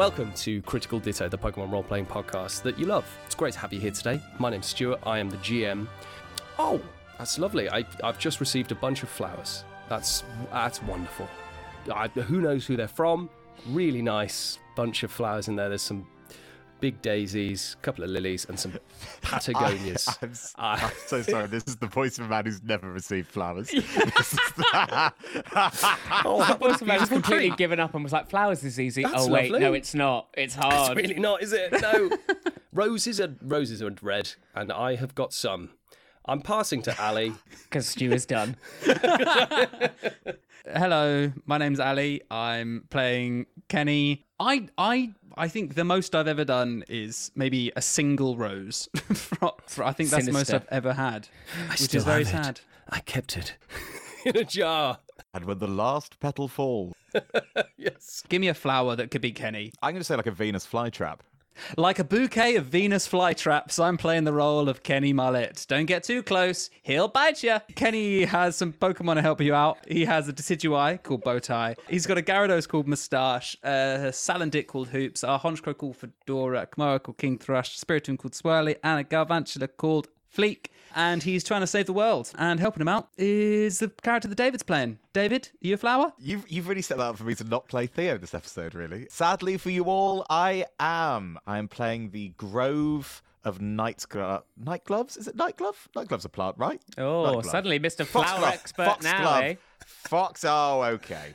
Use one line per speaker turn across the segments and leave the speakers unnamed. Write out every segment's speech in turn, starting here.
Welcome to Critical Ditto, the Pokemon role playing podcast that you love. It's great to have you here today. My name's Stuart, I am the GM. Oh, that's lovely. I, I've just received a bunch of flowers. That's, that's wonderful. I, who knows who they're from? Really nice bunch of flowers in there. There's some big daisies, a couple of lilies, and some Patagonias.
I, am.
Uh,
I'm so sorry. This is the voice of a man who's never received flowers. This is the-
oh, that
Voice of a man has completely given up and was like, flowers is easy.
That's
oh wait,
lovely.
no, it's not. It's hard.
It's
hard.
really not, is it? No. roses are roses are red, and I have got some. I'm passing to Ali.
Because Stu is done.
Hello, my name's Ali. I'm playing Kenny. I I I think the most I've ever done is maybe a single rose. for, for- I think that's the most I've ever had,
I
which
still
is very
have it.
sad.
I kept it in a jar.
and when the last petal falls,
Yes.
Give me a flower that could be Kenny.
I'm going to say like a Venus flytrap.
Like a bouquet of Venus flytraps, I'm playing the role of Kenny Mullet. Don't get too close, he'll bite you. Kenny has some Pokemon to help you out. He has a Decidueye called Bowtie. He's got a Gyarados called Moustache, a Salandit called Hoops, a Honchkrow called Fedora, a Kamara called King Thrush, a Spiritomb called Swirly, and a Galvantula called Fleek. And he's trying to save the world. And helping him out is the character that David's playing. David, are you a flower?
You've, you've really set that up for me to not play Theo this episode, really. Sadly for you all, I am. I am playing the Grove of Night, Glo- night Gloves. Is it Night Glove? Night Glove's a plant, right?
Oh, suddenly Mr. Flower
Foxglove.
Expert now,
Foxglove.
eh?
Fox. Oh, okay.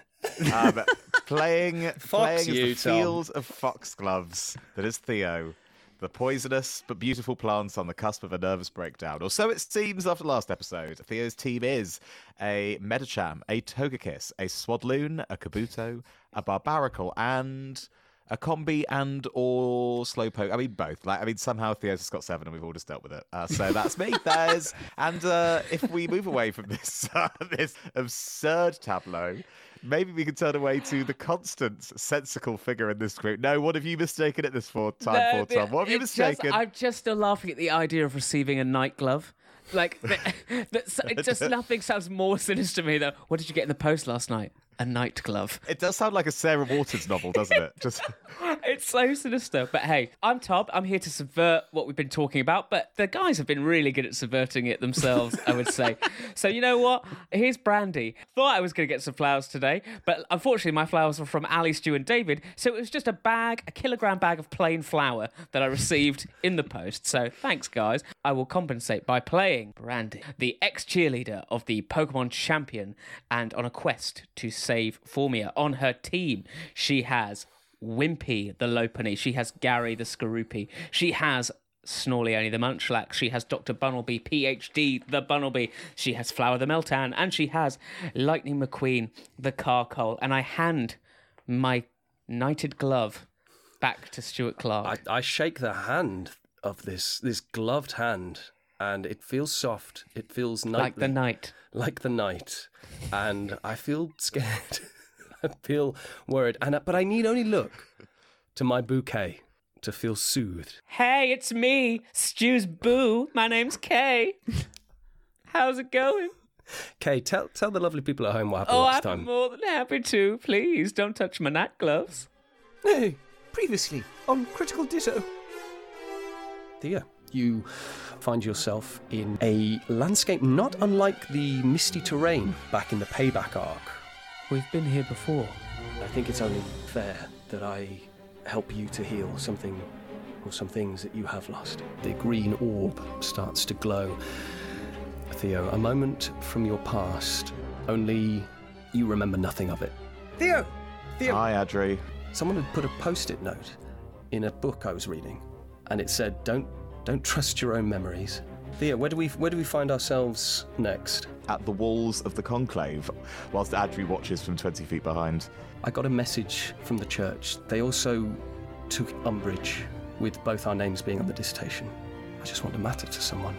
Um, playing playing
you,
the
Tom.
field of foxgloves that is Theo, the poisonous but beautiful plants on the cusp of a nervous breakdown. Or so it seems after last episode. Theo's team is a Medicham, a Togekiss, a Swadloon, a Kabuto, a Barbaracle, and a Combee and or slowpoke. I mean both. Like I mean somehow Theo's just got seven and we've all just dealt with it. Uh, so that's me. There's and uh, if we move away from this uh, this absurd tableau, maybe we can turn away to the constant sensical figure in this group. No, what have you mistaken it this for time
No,
for Tom? What have you
it's just-
mistaken?
I'm just still laughing at the idea of receiving a night glove. Like, that, just nothing sounds more sinister to me than, what did you get in the post last night? A night glove.
It does sound like a Sarah Waters novel, doesn't it? Just
It's so sinister. But hey, I'm Tob. I'm here to subvert what we've been talking about, but the guys have been really good at subverting it themselves, I would say. So you know what? Here's Brandy. Thought I was going to get some flowers today, but unfortunately my flowers were from Ali, Stu, and David. So it was just a bag, a kilogram bag of plain flour that I received in the post. So thanks, guys. I will compensate by playing Brandy, the ex-cheerleader of the Pokemon champion, and on a quest to save Formia. On her team, she has Wimpy the Lopunny. She has Gary the Skorupi. She has Snorleone the Munchlax. She has Dr. Bunnelby, PhD the Bunnelby. She has Flower the Meltan. And she has Lightning McQueen the Carkol. And I hand my knighted glove back to Stuart Clark.
I, I shake the hand of this this gloved hand, and it feels soft. It feels nightly,
like the night.
like the night, and I feel scared. I feel worried, and I- but I need only look to my bouquet to feel soothed.
Hey, it's me, Stu's Boo. My name's Kay. How's it going?
Kay, tell tell the lovely people at home what happened
Oh,
last
I'm
time.
more than happy to. Please don't touch my night gloves.
Hey, previously on Critical Ditto. Thea, you find yourself in a landscape not unlike the misty terrain back in the payback arc.
We've been here before.
I think it's only fair that I help you to heal something or some things that you have lost. The green orb starts to glow. Theo, a moment from your past, only you remember nothing of it. Theo! Theo!
Hi, Adri.
Someone had put a post-it note in a book I was reading, and it said, "Don't, don't trust your own memories." Thea, where do we, where do we find ourselves next?
At the walls of the conclave, whilst Adri watches from 20 feet behind.
I got a message from the church. They also took umbrage with both our names being on the dissertation. I just want to matter to someone.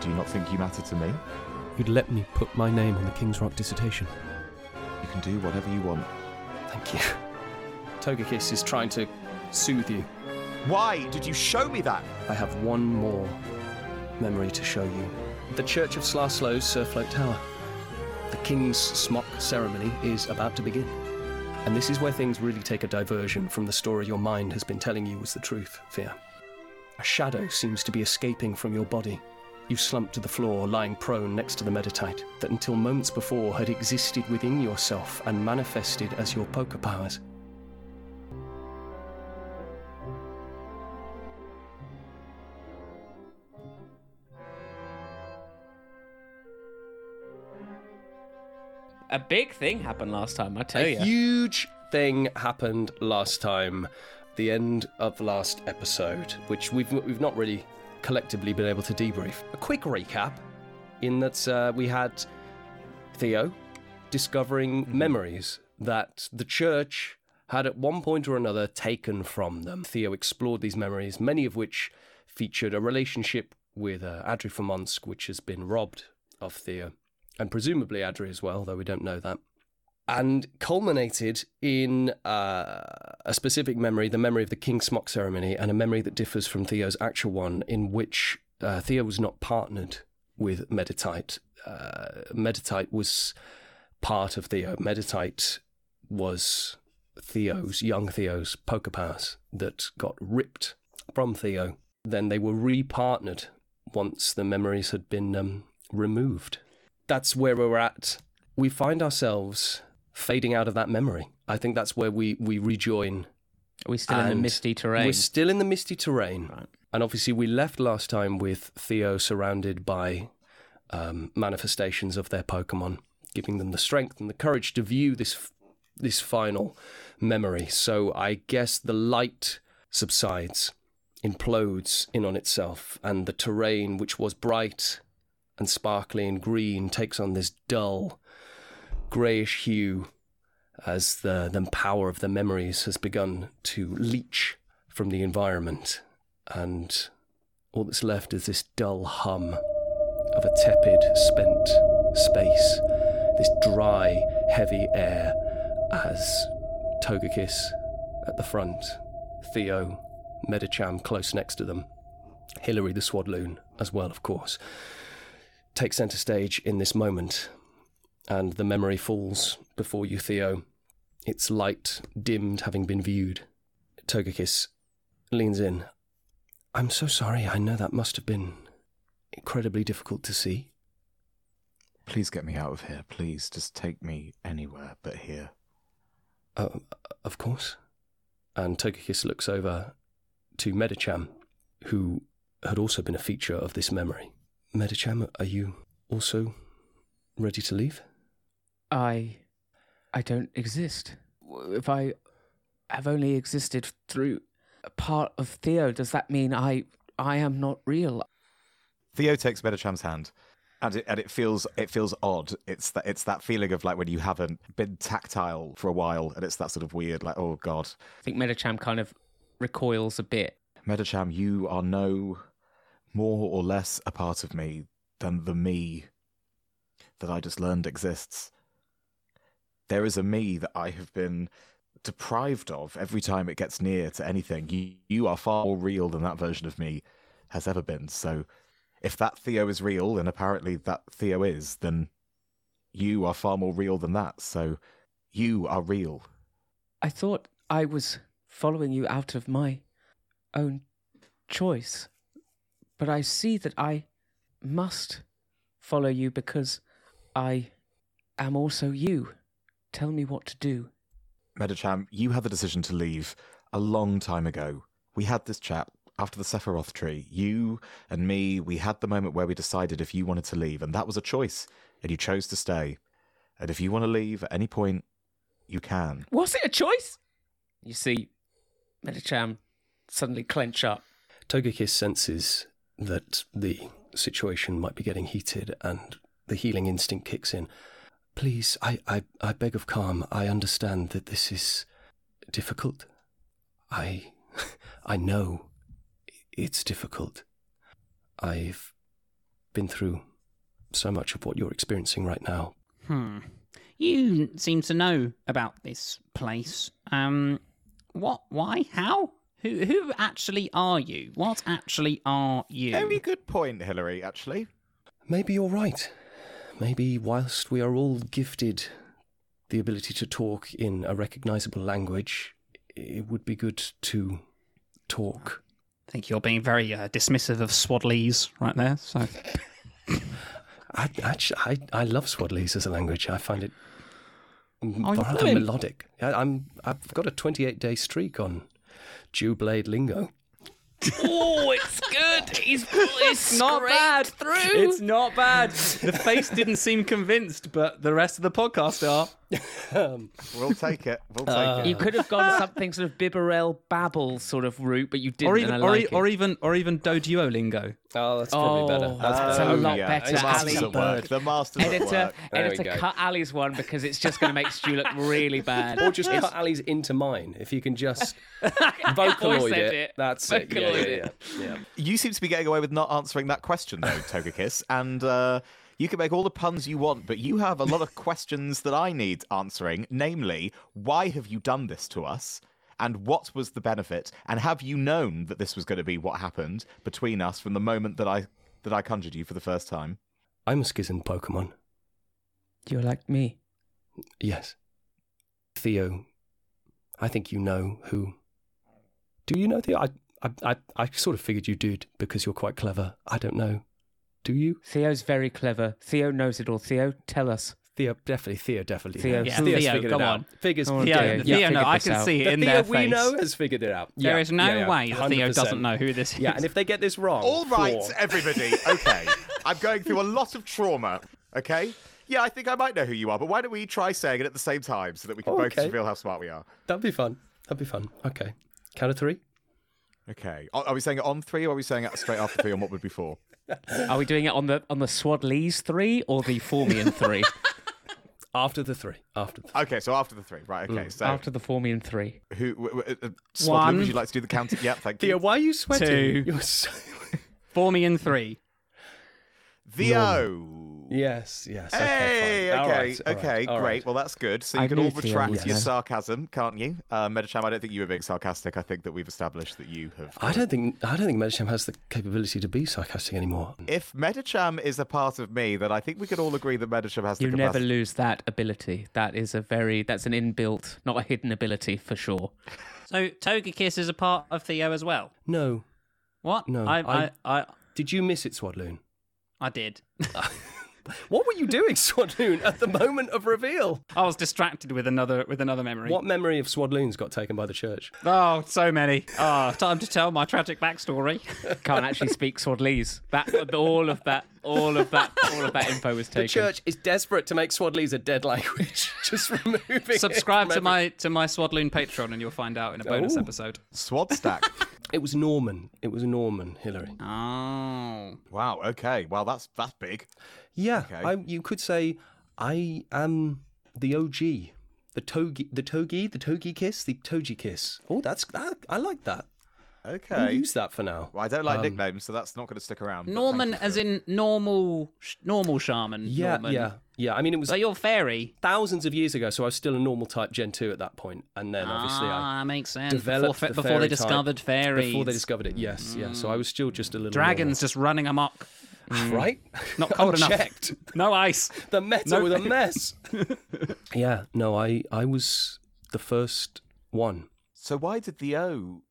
Do you not think you matter to me?
You'd let me put my name on the King's Rock dissertation.
You can do whatever you want.
Thank you. Togekiss is trying to soothe you.
Why did you show me that?
I have one more memory to show you. The Church of Slaslow's Surfloat Tower. The King's smock ceremony is about to begin. And this is where things really take a diversion from the story your mind has been telling you was the truth, Fear. A shadow seems to be escaping from your body. You slump to the floor, lying prone next to the meditite that until moments before had existed within yourself and manifested as your poker powers.
A big thing happened last time, I tell
A
you.
huge thing happened last time, the end of the last episode, which we've we've not really collectively been able to debrief. A quick recap, in that uh, we had Theo discovering memories that the church had at one point or another taken from them. Theo explored these memories, many of which featured a relationship with uh, Adri Fomonsk, which has been robbed of Theo, and presumably Adri as well, though we don't know that and culminated in uh, a specific memory, the memory of the King Smock ceremony, and a memory that differs from Theo's actual one, in which uh, Theo was not partnered with Meditite. Uh, Meditite was part of Theo. Meditite was Theo's, young Theo's poker pass that got ripped from Theo. Then they were repartnered once the memories had been um, removed. That's where we're at. We find ourselves fading out of that memory. I think that's where we, we rejoin.
Are we still in the misty terrain?
We're still in the misty terrain.
Right.
And obviously, we left last time with Theo surrounded by um, manifestations of their Pokemon, giving them the strength and the courage to view this this final memory. So I guess the light subsides, implodes in on itself, and the terrain, which was bright and sparkly and green, takes on this dull, greyish hue as the, the power of the memories has begun to leach from the environment, and all that's left is this dull hum of a tepid, spent space, this dry, heavy air as Togekiss at the front, Theo, Medicham close next to them, Hilary the Swadloon as well, of course, take centre stage in this moment, and the memory falls before you, Theo, its light dimmed having been viewed. Togekiss leans in. I'm so sorry, I know that must have been incredibly difficult to see.
Please get me out of here. Please, just take me anywhere but here.
Uh, of course. And Togekiss looks over to Medicham, who had also been a feature of this memory. Medicham, are you also ready to leave?
I, I don't exist. If I have only existed through a part of Theo, does that mean I, I am not real?
Theo takes Medicham's hand, and it and it feels it feels odd. It's that it's that feeling of like when you haven't been tactile for a while, and it's that sort of weird like oh god.
I think Medicham kind of recoils a bit.
Medicham, you are no more or less a part of me than the me that I just learned exists. There is a me that I have been deprived of every time it gets near to anything. You, you are far more real than that version of me has ever been. So if that Theo is real, and apparently that Theo is, then you are far more real than that. So you are real.
I thought I was following you out of my own choice, but I see that I must follow you because I am also you. Tell me what to do.
Medicham, you had the decision to leave a long time ago. We had this chat after the Sephiroth tree. You and me, we had the moment where we decided if you wanted to leave, and that was a choice, and you chose to stay. And if you want to leave at any point, you can.
Was it a choice? You see, Medicham suddenly clench up.
Togekiss senses that the situation might be getting heated and the healing instinct kicks in. Please, I, I, I beg of calm. I understand that this is difficult. I, I know it's difficult. I've been through so much of what you're experiencing right now.
Hmm. You seem to know about this place. Um, what? Why? How? Who? Who actually are you? What actually are you?
Very good point, Hilary, actually.
Maybe you're right. Maybe whilst we are all gifted the ability to talk in a recognizable language, it would be good to talk.
I think you're being very uh, dismissive of swaddlies right there. So
I, actually, I, I love Swadlese as a language. I find it
Oh,
rather melodic. I, I'm I've got a 28 day streak on Jew Blade lingo.
oh, it's good. He's, it's
not bad.
through.
it's not bad. The face didn't seem convinced, but the rest of the podcast are.
We'll take it. We'll take
Uh,
it.
You could have gone something sort of Bibarel Babble sort of route, but you didn't.
Or
and
even,
I
or,
like
or
it.
even, or even Doduo lingo.
Oh, that's
Oh,
probably better. That's
that's
better.
a lot
yeah.
better,
The masters
Ali.
at work. The masters
Editor,
work.
Editor, cut Ali's one because it's just going to make Stu look really bad.
Or just cut Ali's into mine. If you can just vocaloid it,
edit.
that's it. Yeah, yeah, yeah, yeah.
You seem to be getting away with not answering that question, though, Togekiss. And uh, you can make all the puns you want, but you have a lot of questions that I need answering. Namely, why have you done this to us? And what was the benefit? And have you known that this was going to be what happened between us from the moment that I that I conjured you for the first time?
I'm a schism Pokemon.
You're like me.
Yes. Theo, I think you know who. Do you know Theo? I, I, I, I sort of figured you did because you're quite clever. I don't know. Do you?
Theo's very clever. Theo knows it all. Theo, tell us.
Theo, definitely. Theo, definitely.
Theo, yeah,
Theo's
Theo,
figured
come
it
on.
out. Figures.
Come on,
Theo,
Theo,
the
you
Theo, no, I can
out.
see it
The
in
Theo
their
we know has figured it out.
There
Yeah,
is no
yeah, yeah,
way that Theo doesn't know who this is.
Yeah, and if they get this wrong,
All right,
for-
everybody. Okay. I'm going through a lot of trauma. Okay. Yeah, I think I might know who you are, but why don't we try saying it at the same time so that we can both
Okay.
reveal how smart we are?
that'd be fun. That'd be fun. Okay, count of three.
Okay. Are are we saying it on three, or are we saying it straight after three, and what would be four?
Are we doing it on the on the Swadleys three or the Formian three?
After the three. After the
Okay, so after the three, right? Okay, so
After the Formian three.
who? W- w- uh, Swadley,
One.
would you like to do the counting? Yeah, thank you.
Theo, why are you sweating?
Two.
You're so...
For me in three.
Theo.
Yes, yes.
Hey,
okay,
okay,
right, all
okay,
right,
great.
right.
Well, that's good. So you
I
can all
knew Theo
retract
would
your sarcasm, can't you? Uh, Medicham, I don't think you were being sarcastic. I think that we've established that you have.
I don't think I don't think Medicham has the capability to be sarcastic anymore.
If Medicham is a part of me, then I think we could all agree that Medicham has the
You never
capacity.
lose that ability. That is a very that's an inbuilt, not a hidden ability for sure.
So Togekiss is a part of Theo as well.
No.
What?
No,
I,
I-
I, I,
Did you miss it, Swadloon?
I did.
What were you doing, Swadloon, at the moment of reveal?
I was distracted with another with another memory.
What memory of Swadloon's got taken by the church?
Oh, so many. Oh, time to tell my tragic backstory.
Can't actually speak Swadleys. That all of that, all of that, all of that info was taken.
The church is desperate to make Swadleys a dead language. Just removing it
Subscribe
from
to
every-
my to my Swadloon Patreon and you'll find out in a bonus
Ooh.
episode.
Swadstack.
It was Norman. It was Norman, Hillary.
Oh.
wow. Okay. Well, that's that's big.
Yeah,
Okay.
I, you could say I am the OG, the togi, the togi, the togi kiss, the togi kiss. Oh, that's that. I like that. I'll
Okay.
use that for now.
Well, I don't like
Um,
nicknames, so that's not going to stick around.
Norman as in normal sh- normal shaman.
Yeah,
Norman.
yeah, yeah. I mean, it was
So you're fairy.
thousands of years ago, so I was still a normal type Gen two at that point, and then obviously I
ah, makes sense.
developed
before,
the
fa- before they
fairy
discovered
type
fairies.
Before they discovered it, yes, yeah. So I was still just a little
dragons just running amok.
normal. right?
Not cold enough.
Unchecked.
No ice.
The meta
No.
was a mess. yeah, no, I I was the first one.
So why did the O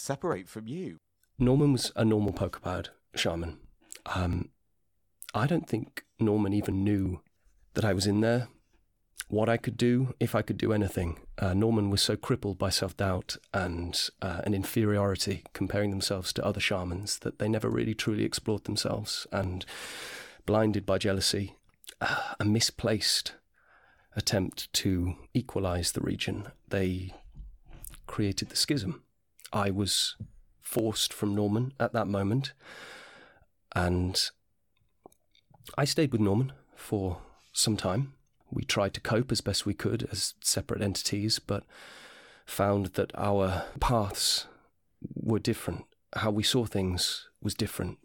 separate from you?
Norman was a normal Pokepad shaman. Um, I don't think Norman even knew that I was in there, what I could do, if I could do anything. Uh, Norman was so crippled by self doubt and uh, an inferiority, comparing themselves to other shamans, that they never really truly explored themselves. And blinded by jealousy, uh, a misplaced attempt to equalize the region, they created the schism. I was forced from Norman at that moment. And I stayed with Norman for some time. We tried to cope as best we could as separate entities, but found that our paths were different. How we saw things was different.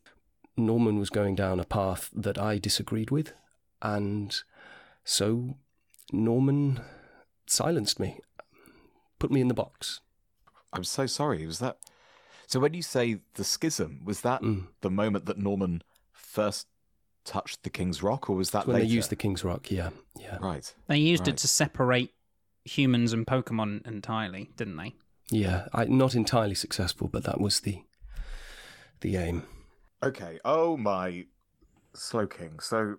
Norman was going down a path that I disagreed with, and so Norman silenced me, put me in the box.
I'm so sorry. Was that? So when you say the schism, was that
Mm.
the moment that Norman first touched the King's Rock, or was that
when
later?
they used the King's Rock, yeah, yeah,
Right.
They used
Right.
it to separate humans and Pokemon entirely, didn't they?
yeah. I, not entirely successful, but that was the the aim.
Okay. Oh my, Slowking. So,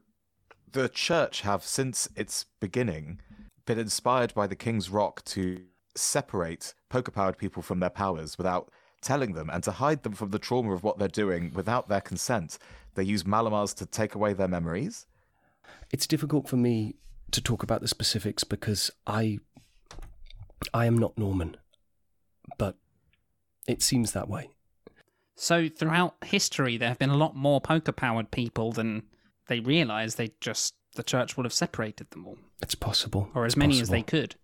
the church have since its beginning been inspired by the King's Rock to separate poker-powered people from their powers without telling them and to hide them from the trauma of what they're doing without their consent. They use Malamars to take away their memories.
It's difficult for me to talk about the specifics because I I am not Norman, but it seems that way.
So throughout history, there have been a lot more poker-powered people than they realise. They just the church would have separated them all,
It's possible,
or as
It's
many as they could.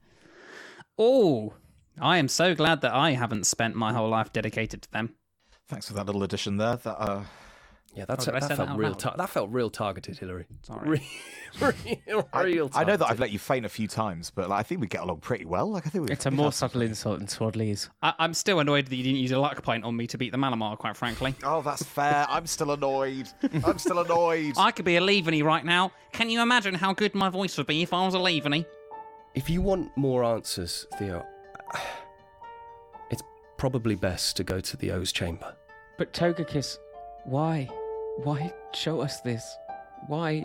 Oh, I am so glad that I haven't spent my whole life dedicated to them.
Thanks for that little addition there. That uh,
Yeah, that's
Oh,
that
that
felt
out
real. Tar- that felt real targeted, Hillary.
Sorry.
Real, real,
I,
real
I know that I've let you faint a few times, but like, I think we get along pretty well. Like I think we
It's a more subtle insult than Swaddley's.
I- I'm still annoyed that you didn't use a luck point on me to beat the Malamar. Quite frankly,
Oh, that's fair. I'm still annoyed. I'm still annoyed.
I could be a Leavanny right now. Can you imagine how good my voice would be if I was a Leavanny?
If you want more answers, Theo, it's probably best to go to the O's chamber.
But Togekiss, why? Why show us this? Why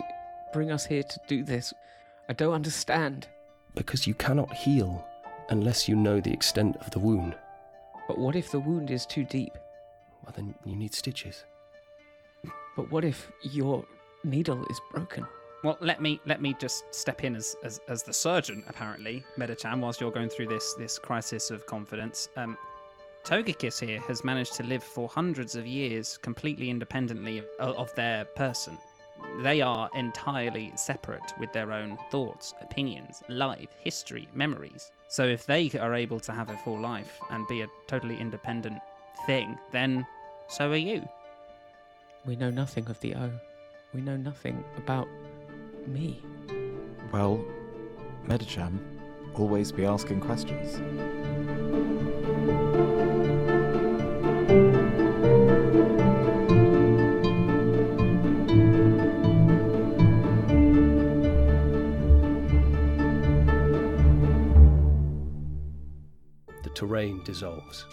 bring us here to do this? I don't understand.
Because you cannot heal unless you know the extent of the wound.
But what if the wound is too deep?
Well, then you need stitches.
But what if your needle is broken?
Well, let me let me just step in as as, as the surgeon, apparently, Medicham, whilst you're going through this this crisis of confidence. Um, Togekiss here has managed to live for hundreds of years completely independently of, of their person. They are entirely separate with their own thoughts, opinions, life, history, memories. So if they are able to have a full life and be a totally independent thing, then so are you.
We know nothing of the O. We know nothing about me.
Well, Medicham, always be asking questions.
The terrain dissolves,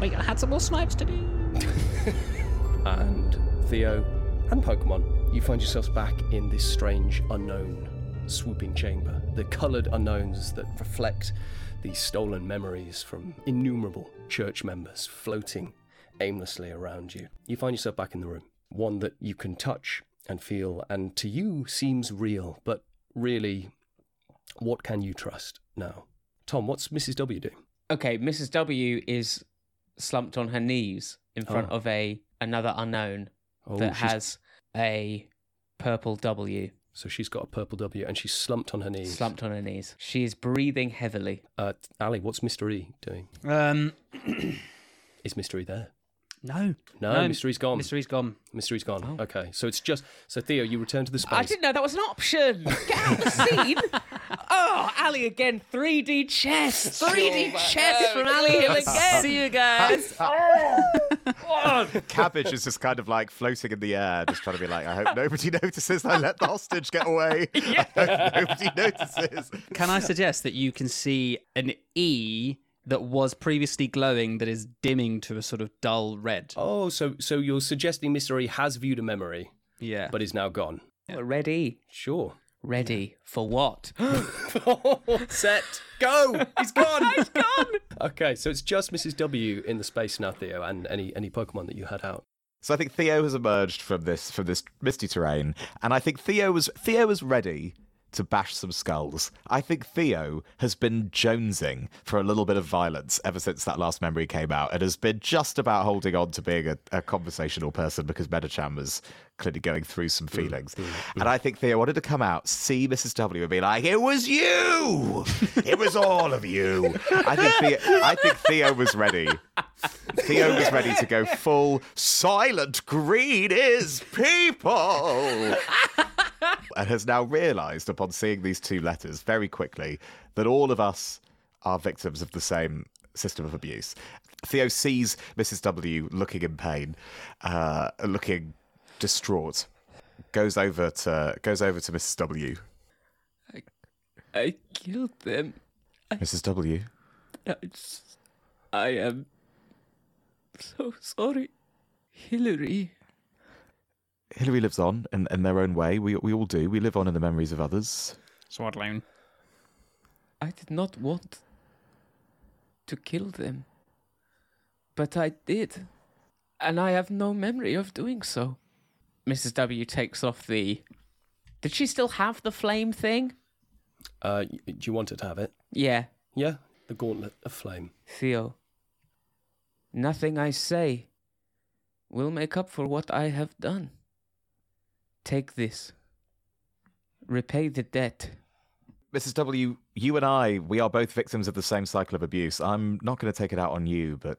Wait, I had some more snipes to do.
and Theo and Pokemon, you find yourselves back in this strange, unknown, swooping chamber. The coloured unknowns that reflect these stolen memories from innumerable church members floating aimlessly around you. You find yourself back in the room, one that you can touch and feel, and to you seems real, but really, what can you trust now? Tom, what's Mrs. W doing?
Okay, Mrs. W is slumped on her knees in front
Oh.
of a another unknown
Oh,
that has a purple W
So she's got a purple W and she's slumped on her knees.
slumped on her knees. She is breathing heavily.
Uh, Ali, what's Mr. E doing?
Um,
Is Mr. E there?
no,
No,
No,
Mr. E's gone.
Mystery's gone.
Mr. E's gone.
Oh.
Okay, so it's just so Theo, you return to the space.
I didn't know that was an option. Get out of the scene. Oh, Ali again. 3D chess. 3D chess from Ali Hill again.
See you guys.
Oh, Cabbage is just kind of like floating in the air, just trying to be like, I hope nobody notices I let the hostage get away. I hope nobody notices.
Can I suggest that you can see an E that was previously glowing that is dimming to a sort of dull red?
Oh, so so you're suggesting Mr. E has viewed a memory,
Yeah.
but is now gone.
Ready.
Sure.
Ready for what?
Set. Go. He's gone. He's gone. Okay, so it's just Mrs. W in the space now, Theo, and any any Pokemon that you had out.
So I think Theo has emerged from this from this misty terrain, and I think Theo was Theo was ready to bash some skulls. I think Theo has been jonesing for a little bit of violence ever since that last memory came out, and has been just about holding on to being a, a conversational person because Medicham was clearly going through some mm, feelings. Mm, mm. And I think Theo wanted to come out, see Mrs. W, and be like, "It was you. It was all of you." I think Theo, I think Theo was ready. Theo was ready to go full silent greed is people. And has now realised upon seeing these two letters very quickly that all of us are victims of the same system of abuse. Theo sees Mrs. W looking in pain, uh, looking distraught, goes over to goes over to Mrs. W.
I killed them.
Mrs. W.
I, I am so sorry. Hillary.
Hillary lives on in, in their own way. We we all do. We live on in the memories of others.
Swadloon.
I did not want to kill them. But I did. And I have no memory of doing so. Mrs. W takes off the. Did she still have the flame thing?
Uh, do you want her to have it?
Yeah.
Yeah, the gauntlet of flame.
Theo. Nothing I say will make up for what I have done. Take this. Repay the debt.
Mrs. W, you and I, we are both victims of the same cycle of abuse. I'm not going to take it out on you, but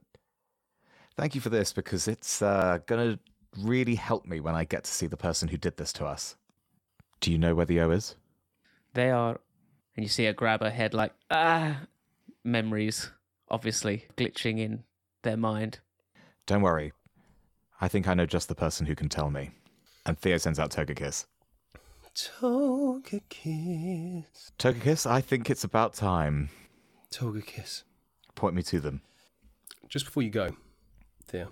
thank you for this because it's uh, going to really help me when I get to see the person who did this to us. Do you know where the O is?
They are. And you see her grab her head like, ah. Memories, obviously, glitching in their mind.
Don't worry. I think I know just the person who can tell me. And Theo sends out Togekiss.
Toga kiss.
Togekiss, I think it's about time.
Toga kiss.
Point me to them.
Just before you go, Thea,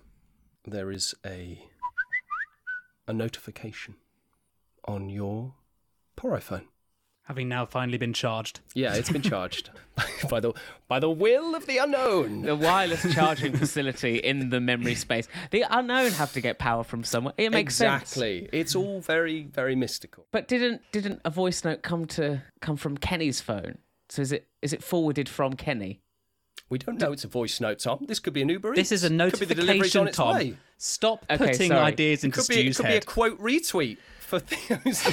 there is a a notification on your poor iPhone.
Having now finally been charged.
Yeah, it's been charged by the by the will of the unknown.
The wireless charging facility in the memory space. The unknown have to get power from somewhere. It makes sense.
exactly. It's all very very mystical.
But didn't didn't a voice note come to come from Kenny's phone? So is it is it forwarded from Kenny?
We don't know it's a voice note, Tom. This could be an Uber
This
Eats.
is a
Could be the delivery's on
notification, Tom.
way.
Stop
Okay,
putting
sorry.
ideas
It
into
could be, it
Stu's
could be a quote retweet for Theo's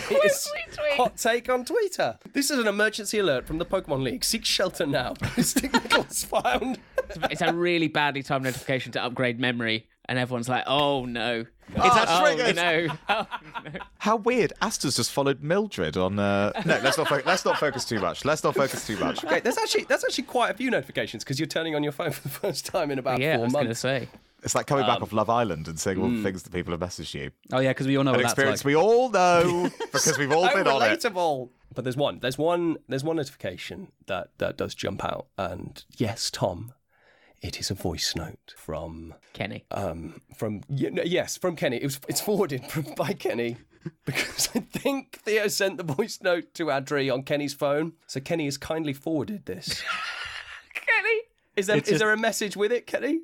hot take on Twitter. This is an emergency alert from the Pokemon League. Seek shelter now. Mystic Nicholas found.
It's a really badly timed notification to upgrade memory, and everyone's like, "Oh no, ah,
It's
oh
triggered.
no, oh, no."
How weird. Asta's just followed Mildred on. Uh... No, let's not, fo- let's not focus too much. Let's not focus too much.
Okay, there's actually that's actually quite a few notifications because you're turning on your phone for the first time in about
Yeah, I
four
was going to
months.
say.
It's like coming back um, off Love Island and saying all the mm. things that people have messaged you.
Oh yeah, because we all know
An
what that's
experience
like.
we all know because we've all
Oh,
been on it.
relatable. But there's one. There's one. There's one notification that that does jump out. And yes, Tom, it is a voice note from
Kenny.
um from yes from Kenny. It was it's forwarded from, by Kenny because I think Theo sent the voice note to Adri on Kenny's phone. So Kenny has kindly forwarded this.
Kenny.
Is there is
It's just-
there a message with it, Kenny?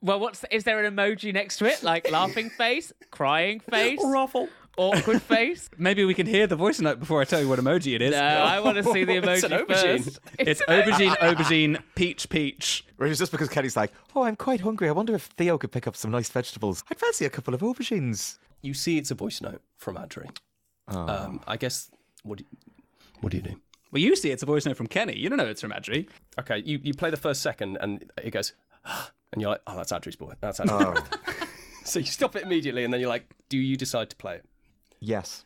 Well, what's is there an emoji next to it, like laughing face, crying face,
Ruffle.
Awkward face?
Maybe we can hear the voice note before I tell you what emoji it is.
No, I want to see the
It's
emoji
an aubergine.
first.
It's aubergine, aubergine, peach, peach.
Which is just because Kenny's like, oh, I'm quite hungry. I wonder if Theo could pick up some nice vegetables. I'd fancy a couple of aubergines.
You see, it's a voice note from Adri. Um, I guess what do you, what do you do?
Well, you see it's a voice note from Kenny. You don't know it's from Adri.
Okay, you, you play the first second and it goes, and you're like, oh, that's Adri's boy. That's Adri's boy. so you stop it immediately and then you're like, do you decide to play it?
Yes.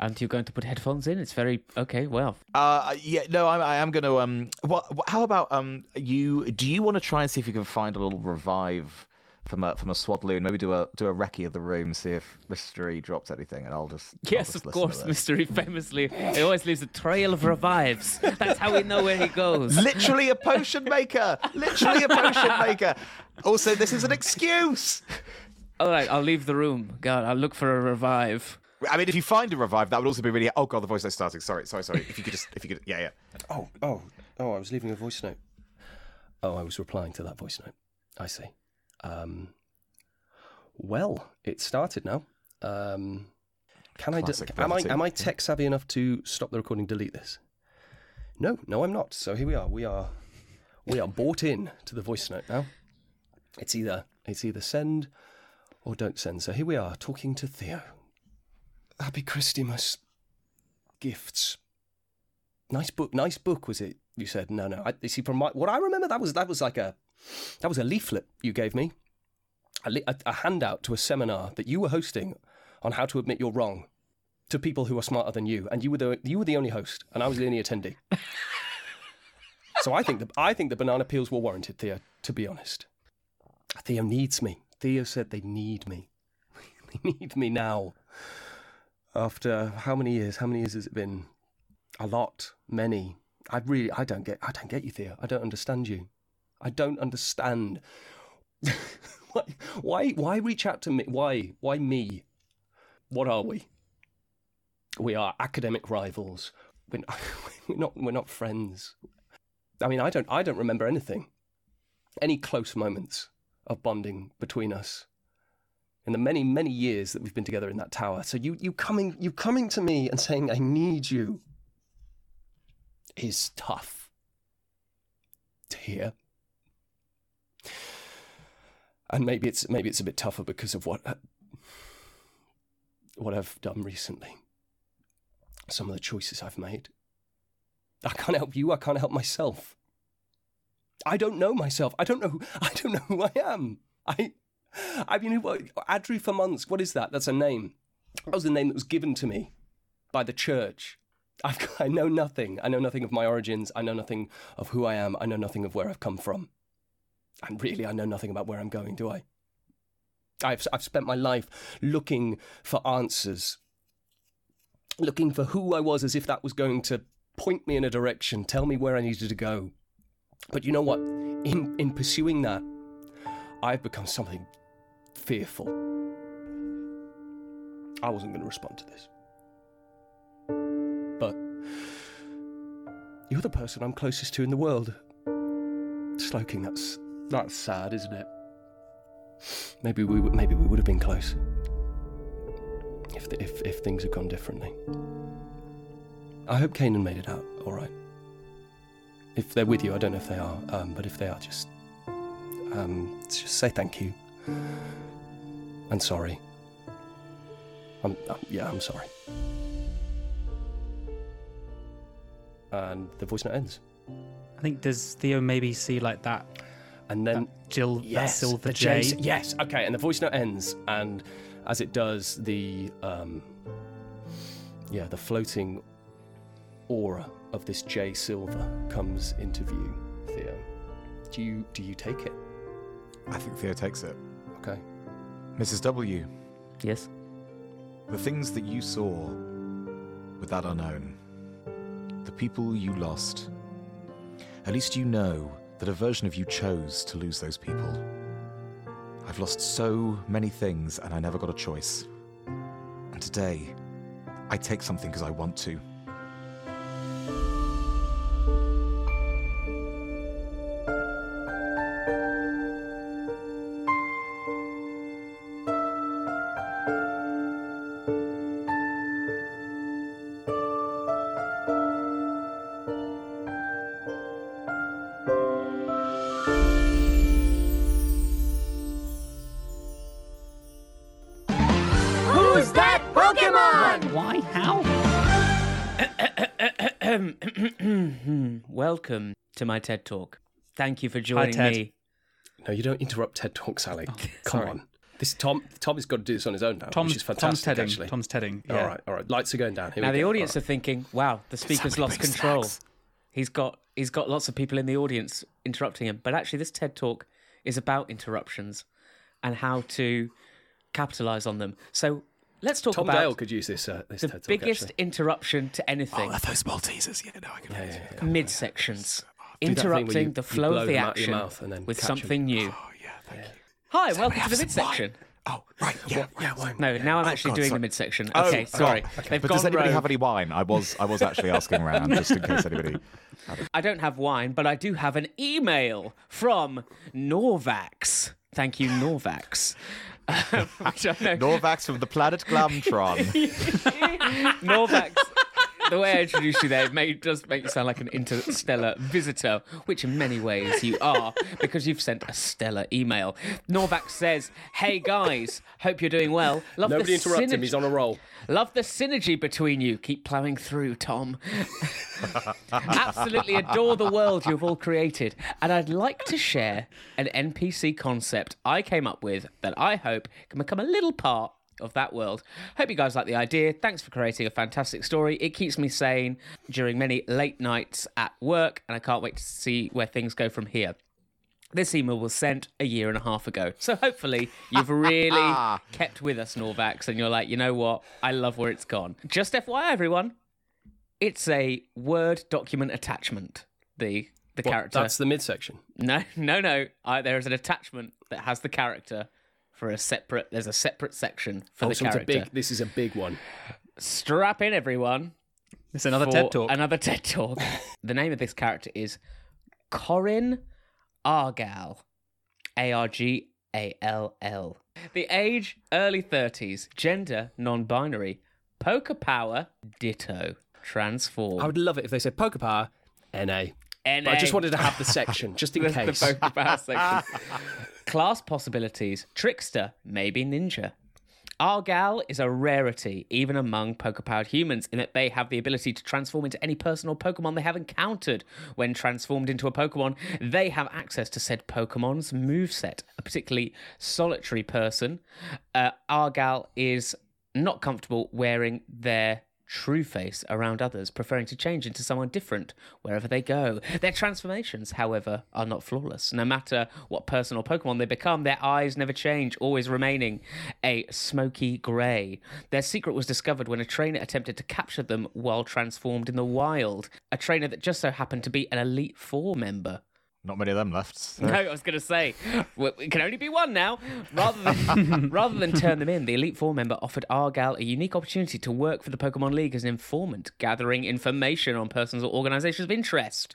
Aren't you going to put headphones in? It's very okay. Well,
Uh, yeah, no, I, I am going to. Um, what? How about um, you? Do you want to try and see if you can find a little revive from a from a swadloon? Maybe do a do a recce of the room, see if Mystery drops anything, and I'll just. I'll
yes,
just
of course. Mystery famously he always leaves a trail of revives. That's how we know where he goes.
Literally a potion maker. Literally a potion maker. Also, this is an excuse.
All right, I'll leave the room. God, I'll look for a revive.
I mean, if you find a revive, that would also be really. Oh god, the voice note starting. Sorry, sorry, sorry. If you could just, if you could, yeah, yeah.
Oh, oh, oh, I was leaving a voice note. Oh, I was replying to that voice note. I see. Um, well, it started now. Um, can I?
Classic
am I am I tech savvy enough to stop the recording, delete this? No, no, I'm not. So here we are. We are we are bought in to the voice note now. It's either it's either send or don't censor. Here we are talking to Theo. Happy Christmas gifts. Nice book. Nice book was it? You said no, no. I, you see, from my, what I remember, that was that was like a that was a leaflet you gave me, a, a, a handout to a seminar that you were hosting on how to admit you're wrong to people who are smarter than you, and you were the you were the only host, and I was the only attendee. so I think the I think the banana peels were warranted, Theo. To be honest, Theo needs me. Theo said they need me. They need me now. After how many years? How many years has it been? A lot, many. I really, I don't get, I don't get you, Theo. I don't understand you. I don't understand. why, why, why reach out to me? Why, why me? What are we? We are academic rivals. We're not, we're not, we're not friends. I mean, I don't, I don't remember anything, any close moments of bonding between us in the many, many years that we've been together in that tower. So you, you coming, you coming to me and saying, "I need you," is tough to hear. And maybe it's maybe it's a bit tougher because of what what I've done recently. Some of the choices I've made. I can't help you. I can't help myself. I don't know myself. I don't know. Who, I don't know who I am. I, I mean, Adri for months. What is that? That's a name. That was the name that was given to me by the church. I've, I know nothing. I know nothing of my origins. I know nothing of who I am. I know nothing of where I've come from. And really, I know nothing about where I'm going, do I? I've, I've spent my life looking for answers, looking for who I was as if that was going to point me in a direction, tell me where I needed to go. But you know what? In, in pursuing that, I've become something fearful. I wasn't going to respond to this. But you're the person I'm closest to in the world. Slowking, that's that's sad, isn't it? Maybe we maybe we would have been close if the, if if things had gone differently. I hope Kanan made it out all right. If they're with you, I don't know if they are, um, but if they are, just um, just say thank you and sorry. I'm, yeah, I'm sorry. And the voice note ends,
I think does Theo maybe see like that
and then
Jill
yes,
that silver
the
J?
J- Yes, okay, and the voice note ends, and as it does, the um, yeah, the floating aura of this Jay silver comes into view. Theo, do you do you take it?
I think Theo takes it.
Okay.
Mrs. W,
Yes.
the things that you saw with that unknown, the people you lost, at least you know that a version of you chose to lose those people. I've lost so many things and I never got a choice. And today, I take something because I want to.
Welcome to my TED Talk. Thank you for joining
Ted.
me.
No, you don't interrupt TED Talk, Sally. Oh, Come
sorry.
on. This Tom Tom has got to do this on his own now,
Tom's
which is
Tom's
fantastic.
tedding.
actually.
Tom's tedding.
All
Yeah.
right, all right. Lights are going down. Here
Now
we
the
go.
audience
All
are thinking, "Wow, the speaker's
many
lost control.
snacks.
He's got he's got lots of people in the audience interrupting him." But actually, this TED Talk is about interruptions and how to capitalize on them. So let's talk
right. Tom
about
Dale could use this uh, this
the
TED Talk.
biggest
actually.
interruption to anything: Oh,
those Maltesers? Yeah, no, I can
Yeah, yeah, yeah.
midsections,
Do that
interrupting
you-
the flow of the
them
action
mouth and then
with
catch 'em.
something new.
Oh, yeah, thank you.
Hi, welcome to the
some
midsection.
Oh, right, yeah, yeah.
No, now I'm
Oh,
actually
God,
doing
sorry.
the midsection.
Oh,
Okay, sorry.
God.
They've
But does anybody
rogue.
have any wine? I was, I was actually asking around just in case anybody.
I don't have wine, but I do have an email from Norvax. Thank you, Norvax. Which I know
Norvax from the planet Glamtron.
Norvax. The way I introduced you there may, does make you sound like an interstellar visitor, which in many ways you are, because you've sent a stellar email. Norvax says, Hey guys, hope you're doing well. Love
Nobody
the
interrupt him. He's on a roll.
Love the synergy between you. Keep ploughing through, Tom. Absolutely adore the world you've all created. And I'd like to share an NPC concept I came up with that I hope can become a little part of that world. Hope you guys like the idea. Thanks for creating a fantastic story. It keeps me sane during many late nights at work, and I can't wait to see where things go from here. This email was sent a year and a half ago. So hopefully you've really kept with us, Norvax, and you're like, you know what? I love where it's gone. Just FYI, everyone, it's a Word document attachment. The the
What,
character.
That's the midsection.
No, no, no. I, there is an attachment that has the character for a separate. There's a separate section for
Oh,
the
so it's a
character.
big. This is a big one.
Strap in, everyone.
It's another TED talk.
Another TED talk. the name of this character is Corin Argall. A R G A L L. The age early 30s. Gender non binary. Poker power ditto. Transform.
I would love it if they said poker power, NA.
NA.
I just wanted to have the section, just in
the,
case.
the poker power section. Class possibilities. Trickster, maybe ninja. Argall is a rarity, even among poker powered humans, in that they have the ability to transform into any person or Pokemon they have encountered. When transformed into a Pokemon, they have access to said Pokemon's moveset. A particularly solitary person, uh, Argall is not comfortable wearing their true face around others, preferring to change into someone different wherever they go. Their transformations, however, are not flawless. No matter what person or Pokemon they become, their eyes never change, always remaining a smoky grey. Their secret was discovered when a trainer attempted to capture them while transformed in the wild. A trainer that just so happened to be an Elite Four member.
Not many of them left. so-
No, I was going to say it can only be one now. Rather than rather than turn them in, the Elite Four member offered Argall a unique opportunity to work for the Pokemon League as an informant, gathering information on persons or organizations of interest.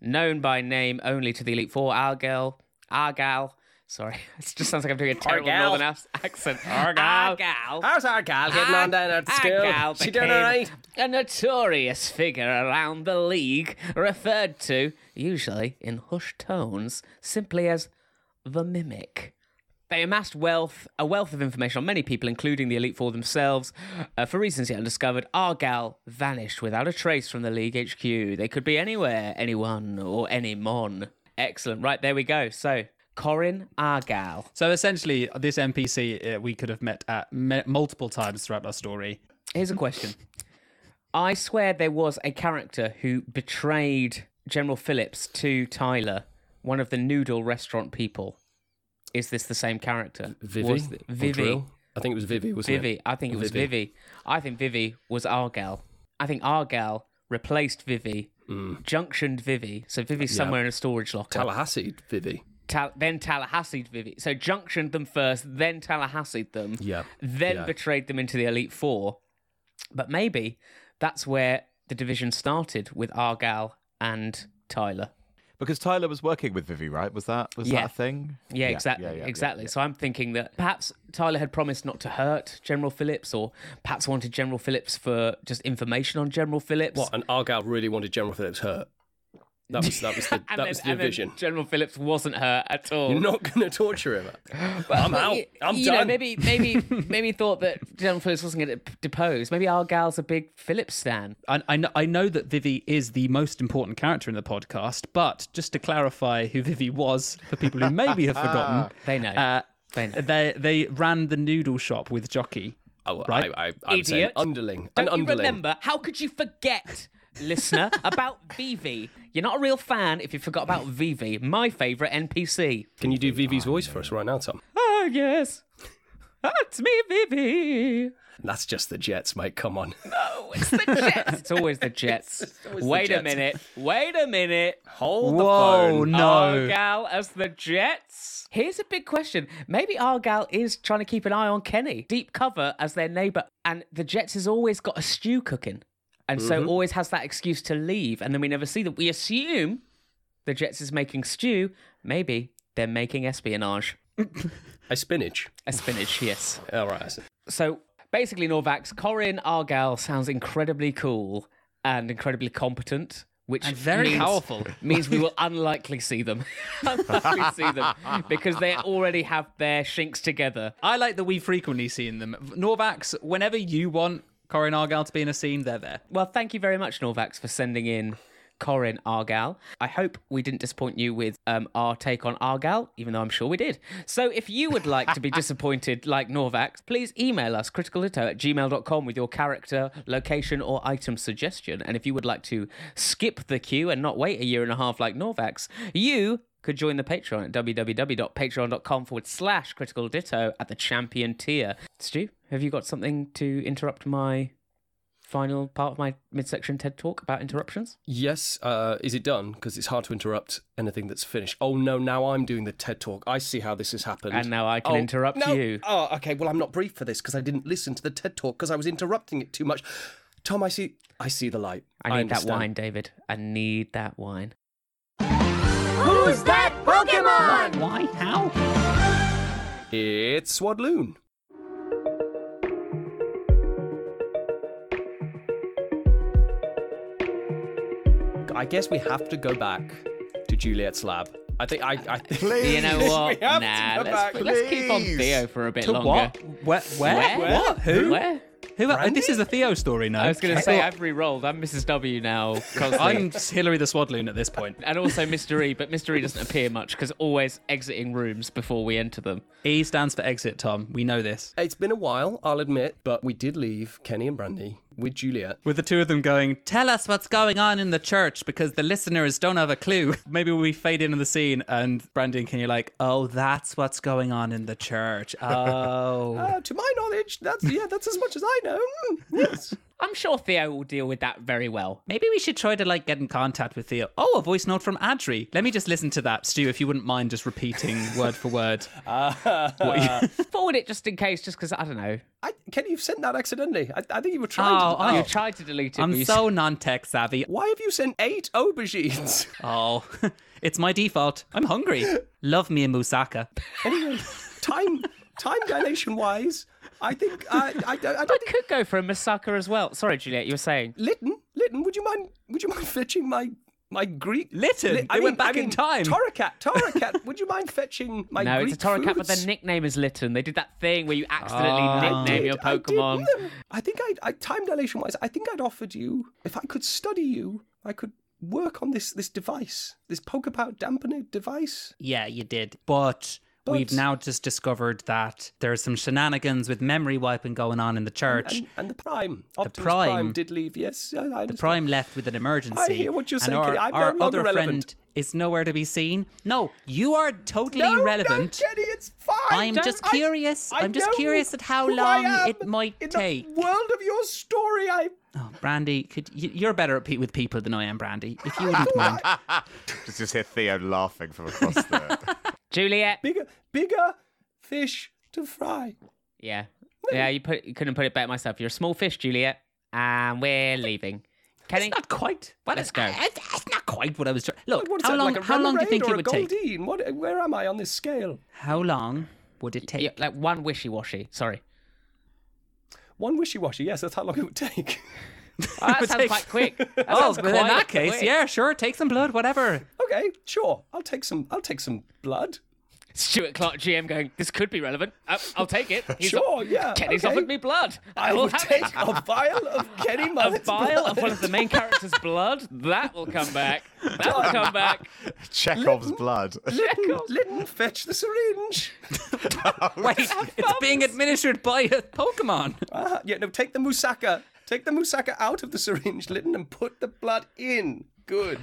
Known by name only to the Elite Four, Argall, Argall. Sorry, it just sounds like I'm doing a terrible. Northern ac- accent. Argall. Argall.
How's gal getting on down at school?
Argall
She doing all right?
A notorious figure around the league, referred to, usually in hushed tones, simply as the Mimic. They amassed wealth, a wealth of information on many people, including the Elite Four themselves. Uh, for reasons yet undiscovered, Argall vanished without a trace from the League HQ. They could be anywhere, anyone, or any mon. Excellent. Right, there we go. So, Corin Argall.
So essentially, this NPC uh, we could have met at me- multiple times throughout our story.
Here's a question. I swear there was a character who betrayed General Phillips to Tyler, one of the noodle restaurant people. Is this the same character?
Vivi?
Was th- Vivi.
I think it was Vivi, wasn't
Vivi.
it?
I think it was
Vivi.
Vivi. I think Vivi was Argall. I think Argall replaced Vivi, junctioned Vivi. So Vivi's somewhere in a storage locker.
Tallahassee, Vivi.
Tal- then Tallahassee Vivi. So junctioned them first, then Tallahassee them.
Yeah.
Then
Yeah.
betrayed them into the Elite Four. But maybe that's where the division started with Argall and Tyler.
Because Tyler was working with Vivi, right? Was that was
Yeah.
that a thing?
Yeah, exactly.
yeah, yeah,
exactly.
yeah.
So I'm thinking that perhaps Tyler had promised not to hurt General Phillips, or perhaps wanted General Phillips for just information on General Phillips.
What? And Argall really wanted General Phillips hurt. That was that was the that
then-
was the vision.
General Phillips wasn't hurt at all.
You're not going to torture him. I'm
But
out.
y-
I'm
you
done.
Know, maybe, maybe, maybe thought that General Phillips wasn't going to depose. Maybe Argall's a big Phillips stan.
I, I, know, I know that Vivi is the most important character in the podcast, but just to clarify who Vivi was for people who maybe have forgotten,
They know.
uh,
They know.
they they ran the noodle shop with Jockey.
Oh,
Right?
I, I, I'm saying
Idiot.
underling.
Don't
an
you
underling.
remember? How could you forget, listener, about Vivi? You're not a real fan if you forgot about Vivi, my favourite NPC.
Can you do Vivi's voice for us right now, Tom?
Oh, yes. That's me, Vivi.
That's just the Jets, mate. Come on.
No, it's the Jets. it's always the Jets.
always the
Wait a minute. Wait a minute.
Hold the phone.
no.
Argall as the Jets? Here's a big question. Maybe Argall is trying to keep an eye on Kenny. Deep cover as their neighbour. And the Jets has always got a stew cooking. And so mm-hmm. always has that excuse to leave. And then we never see them. We assume the Jets is making stew. Maybe they're making espionage.
A spinach.
A spinach, yes.
All right.
So basically, Norvax, Corin Argall sounds incredibly cool and incredibly competent, which
And very
means,
powerful.
means we will unlikely see them. unlikely see them because they already have their shinks together.
I like that we've frequently seen them. Norvax, whenever you want Corin Argall to be in a scene, they're there.
Well, thank you very much, Norvax, for sending in Corin Argall. I hope we didn't disappoint you with um, our take on Argall, even though I'm sure we did. So if you would like to be disappointed like Norvax, please email us criticalditto at gmail.com with your character, location, or item suggestion. And if you would like to skip the queue and not wait a year and a half like Norvax, you could join the Patreon at www.patreon.com forward slash critical ditto at the champion tier. Stu, have you got something to interrupt my final part of my midsection TED talk about interruptions?
Yes, uh, is it done? Because it's hard to interrupt anything that's finished. Oh no, now I'm doing the TED talk. I see how this has happened.
And now I can
Oh,
interrupt
no.
you.
Oh, okay. Well, I'm not brief for this because I didn't listen to the TED talk because I was interrupting it too much. Tom, I see. I see the light.
I need that wine, David. I need that wine.
Who's that Pokemon?
Why? How?
It's Swadloon. I guess we have to go back to Juliet's lab. I think I. I think
Please.
You know what?
We
nah, let's,
back,
let's keep on. Theo for a bit
To
longer.
what? Where? Where?
Where?
What? Who?
Where?
Who? uh, this is a Theo story now.
I was going to say
thought-
I've re-rolled. I'm Mrs. W now. constantly.
I'm Hillary the Swadloon at this point.
and also Mr. E, but Mr. E doesn't appear much because always exiting rooms before we enter them.
E stands for exit, Tom. We know this.
It's been a while, I'll admit, but we did leave Kenny and Brandy with Juliet.
With the two of them going, tell us what's going on in the church because the listeners don't have a clue. Maybe we fade into the scene and Brandy can you like, oh, that's what's going on in the church. Oh.
Uh, to my knowledge, that's yeah, that's as much as I know. Mm, yes.
I'm sure Theo will deal with that very well.
Maybe we should try to like get in contact with Theo. Oh, a voice note from Adri. Let me just listen to that, Stu, if you wouldn't mind just repeating word for word. Uh, what you-
Forward it just in case, just because I don't know.
I, Kenny, you've sent that accidentally. I, I think you were trying
Oh,
to.
oh. oh.
You tried to delete it.
I'm so non-tech savvy.
Why have you sent eight aubergines?
Oh, it's my default. I'm hungry. Love me a moussaka.
anyway, time time dilation wise, I think I I, don't- I
I
don't think
could go for a Masaka as well. Sorry, Juliet, you were saying.
Lytton Lytton. Would you mind Would you mind fetching my my Greek
Lytton? They went back in time.
Torracat, Torracat. would you mind fetching my
No,
Greek
it's a Torracat, but their nickname is Lytton. They did that thing where you accidentally
Oh.
nickname your
I did
Pokemon.
with. I think I, I time dilation wise, I think I'd offered you if I could study you, I could work on this this device, this Pokepout dampener device.
Yeah, you did. But, we've now just discovered that there's some shenanigans with memory wiping going on in the church.
And, and the Prime, Optimus
Prime-
Prime, did leave. Yes, I, I
the. Prime left with an emergency.
I hear what you're
and
saying,
Our,
Kenny. I'm
our
no longer
other friend is nowhere to be seen. No, you are totally
no,
relevant.
No, Kenny, it's fine.
I'm
Don't-
just
I-
curious.
I
I'm just curious at how long it might
in
take.
The world of your story, I.
Oh, Brandy, could you, you're better at pe- with people than I am, Brandy. If you wouldn't mind.
Just, just hear Theo laughing from across the.
Juliet.
Bigger, bigger fish to fry.
Yeah. Yeah, you put you couldn't put it better myself. You're a small fish, Juliet, and we're leaving. Kenny,
It's not quite. Well,
Let's
it's,
go.
It's, it's not quite what I was trying. Look,
What is
how
that,
long?
like
how long do you think
or
it
a
would take?
Goldeen? What? Where am I on this scale?
How long would it take?
yeah, like one wishy-washy. Sorry.
One wishy-washy. Yes, that's how long it would take.
Oh, that
would
sounds
take-
quite quick. That
Oh,
sounds
well, in that case,
quick.
yeah, sure, take some blood, whatever.
okay, sure. I'll take some. I'll take some blood.
Stuart Clark, GM, going. This could be relevant. Uh, I'll take it. He's
Sure, yeah,
Kenny's
okay.
offered me blood.
I
will
will take
it.
a vial of Kenny
a
Mullet's
vial of one of the main characters' blood. That will come back. That will come back.
Chekhov's blood.
Lytton, Lytton, fetch the syringe.
Wait, it's being administered by a Pokemon.
Ah, yeah, no, take the Musaka. Take the Musaka out of the syringe, Lytton, and put the blood in. Good.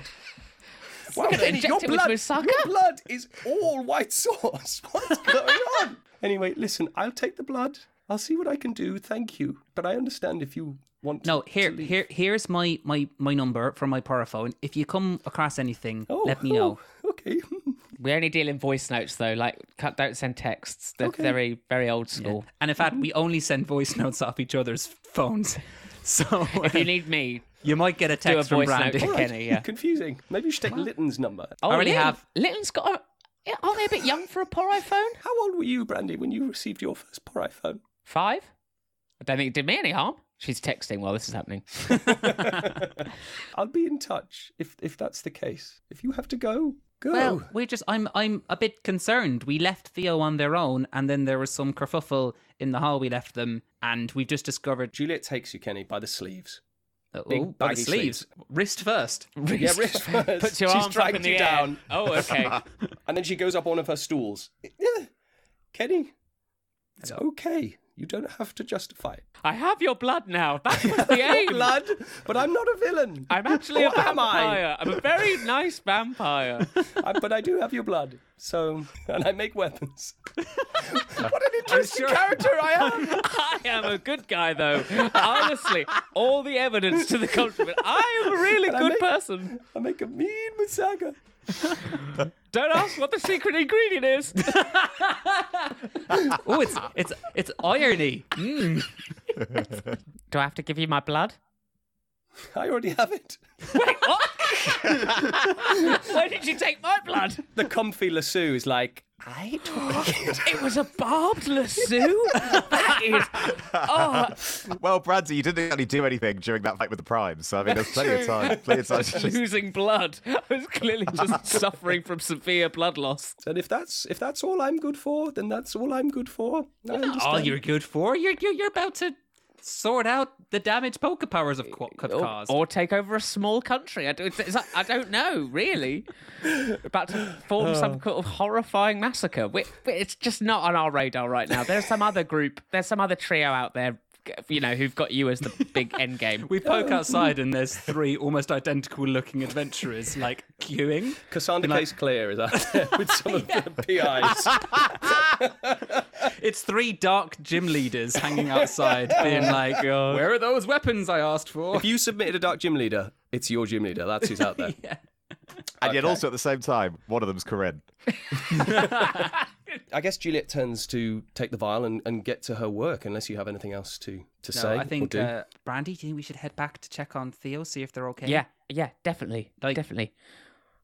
Wow,
gonna
Kenny,
inject
your blood, your blood is all white sauce. What's going on? Anyway, listen, I'll take the blood. I'll see what I can do. Thank you, but I understand if you want.
No,
to
here, here, here's my my my number from my paraphone. If you come across anything,
Oh,
let me know.
oh, okay.
We only deal in voice notes though. Like, cut, don't send texts. They're
Okay.
very, very old school.
And in fact, we only send voice notes off each other's phones. So
If you need me,
you might get a
do a
text from
voice note
Brandy.
to Kenny. Yeah.
Confusing. Maybe you should take Lytton's number.
Oh,
already
Lytton-
have.
Lytton's got. A, aren't they a bit young for a poor iPhone?
How old were you, Brandy, when you received your first poor iPhone?
Five. I don't think it did me any harm. She's texting while this is happening.
I'll be in touch if if that's the case. If you have to go, go.
Well, we just I'm I'm a bit concerned. We left Theo on their own, and then there was some kerfuffle in the hall. We left them, and we've just discovered.
Juliet takes you, Kenny, by the sleeves.
Oh,
Big
by the sleeves,
sleeves.
wrist first.
Yeah, wrist first.
Puts your
She's
arms up
dragged
in the
you
air.
down.
Oh, okay.
And then she goes up one of her stools. Yeah. Kenny, it's okay. You don't have to justify it.
I have your blood now. That was the aim.
Blood, but I'm not a villain.
I'm actually a
am I?
vampire. I'm a very nice vampire.
I, but I do have your blood. So, and I make weapons. what an interesting
sure-
character I am.
I am a good guy, though. Honestly, all the evidence to the contrary. I am a really
I
good
make-
person.
I make a mean moussaka.
Don't ask what the secret ingredient is.
Oh, it's it's it's irony. Mm.
Do I have to give you my blood?
I already have it.
Wait, what? Where did you take my blood?
The comfy lasso is like, I took it.
It was a barbed lasso. That is. Oh,
Well, Brandy, you didn't actually do anything during that fight with the Primes, so I mean, there's plenty of time. Plenty of time. to just-
losing blood. I was clearly just suffering from severe blood loss.
And if that's if that's all I'm good for, then that's all I'm good for. I.
All you're good for. You're you're you're about to sort out the damaged poker powers of Qu- could
Or,
cause.
or take over a small country. I don't, like- I don't know, really. About to form some kind of horrifying massacre. We- it's just not on our radar right now. There's some other group, there's some other trio out there, you know, who've got you as the big end game.
we poke outside and there's three almost identical looking adventurers like queuing.
Cassandra
Like-
Case Clear is out there with some of the PIs.
It's three dark gym leaders hanging outside, being like, oh "Where are those weapons I asked for?"
If you submitted a dark gym leader, it's your gym leader. That's who's out there.
yeah.
And yet, also at the same time, one of them's Corinne.
I guess Juliet turns to take the vial and, and get to her work, unless you have anything else to, to
No,
say.
I
or
think
do.
uh, Brandy. Do you think we should head back to check on Theo, see if they're okay?
Yeah, yeah, definitely.
Like-
definitely.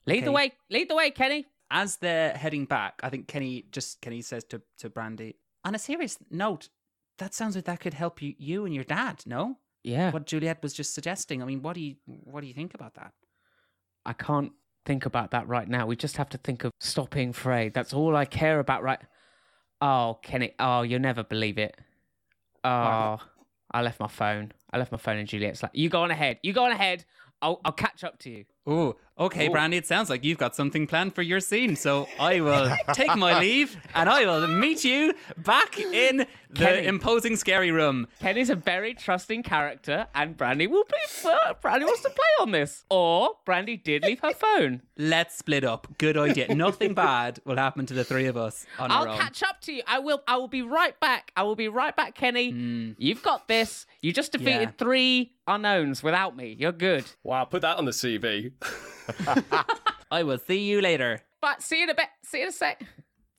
Lead the way. Lead the way, Kenny.
As they're heading back, I think Kenny just Kenny says to to Brandy, on a serious note, that sounds like that could help you you and your dad. No,
Yeah.
what Juliet was just suggesting. I mean, what do you what do you think about that?
I can't think about that right now. We just have to think of stopping Frey. That's all I care about right Oh, Kenny. Oh, you'll never believe it. Oh, I left my phone. I left my phone in Juliet's like, you go on ahead. You go on ahead. I'll, I'll catch up to you.
Oh, okay,
Oh.
Brandy. It sounds like you've got something planned for your scene. So I will take my leave and I will meet you back in the
Kenny.
imposing scary room.
Kenny's a very trusting character, and Brandy will be. Brandy wants to play on this. Or Brandy did leave her phone.
Let's split up. Good idea. Nothing bad will happen to the three of us on
I'll
our own.
catch up to you. I will. I will be right back. I will be right back, Kenny. Hmm. You've got this. You just defeated.
Yeah.
three unknowns without me. You're good.
Wow, put that on the CV.
I will see you later.
But see you in a bit. See you in a sec.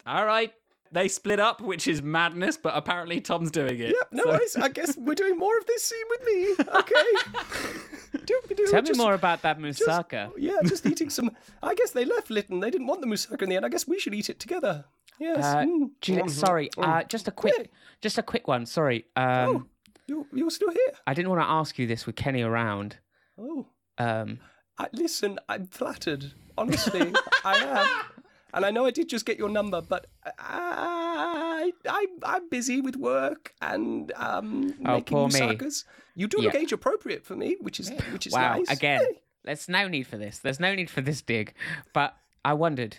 All right. They split up, which is madness, but apparently Tom's doing it.
Yep, no worries. I guess we're doing more of this scene with me. Okay. do, do,
Tell me
just-
more about that
just- yeah, just eating some. I guess they left Lytton. They didn't want the moussaka in the end. I guess we should eat it together. Yes.
Uh,
mm.
Juliet, sorry. Uh, just a quick, just a quick one. Sorry. Um,
Oh, you're, you're still here.
I didn't want to ask you this with Kenny around.
Oh.
Um,
I, listen, I'm flattered. Honestly, I am. And I know I did just get your number, but I, I, I'm busy with work and um,
Oh,
making
poor me.
You do look
Yeah.
age appropriate for me, which is which is
wow.
nice.
Again,
Hey.
there's no need for this. There's no need for this dig. But I wondered,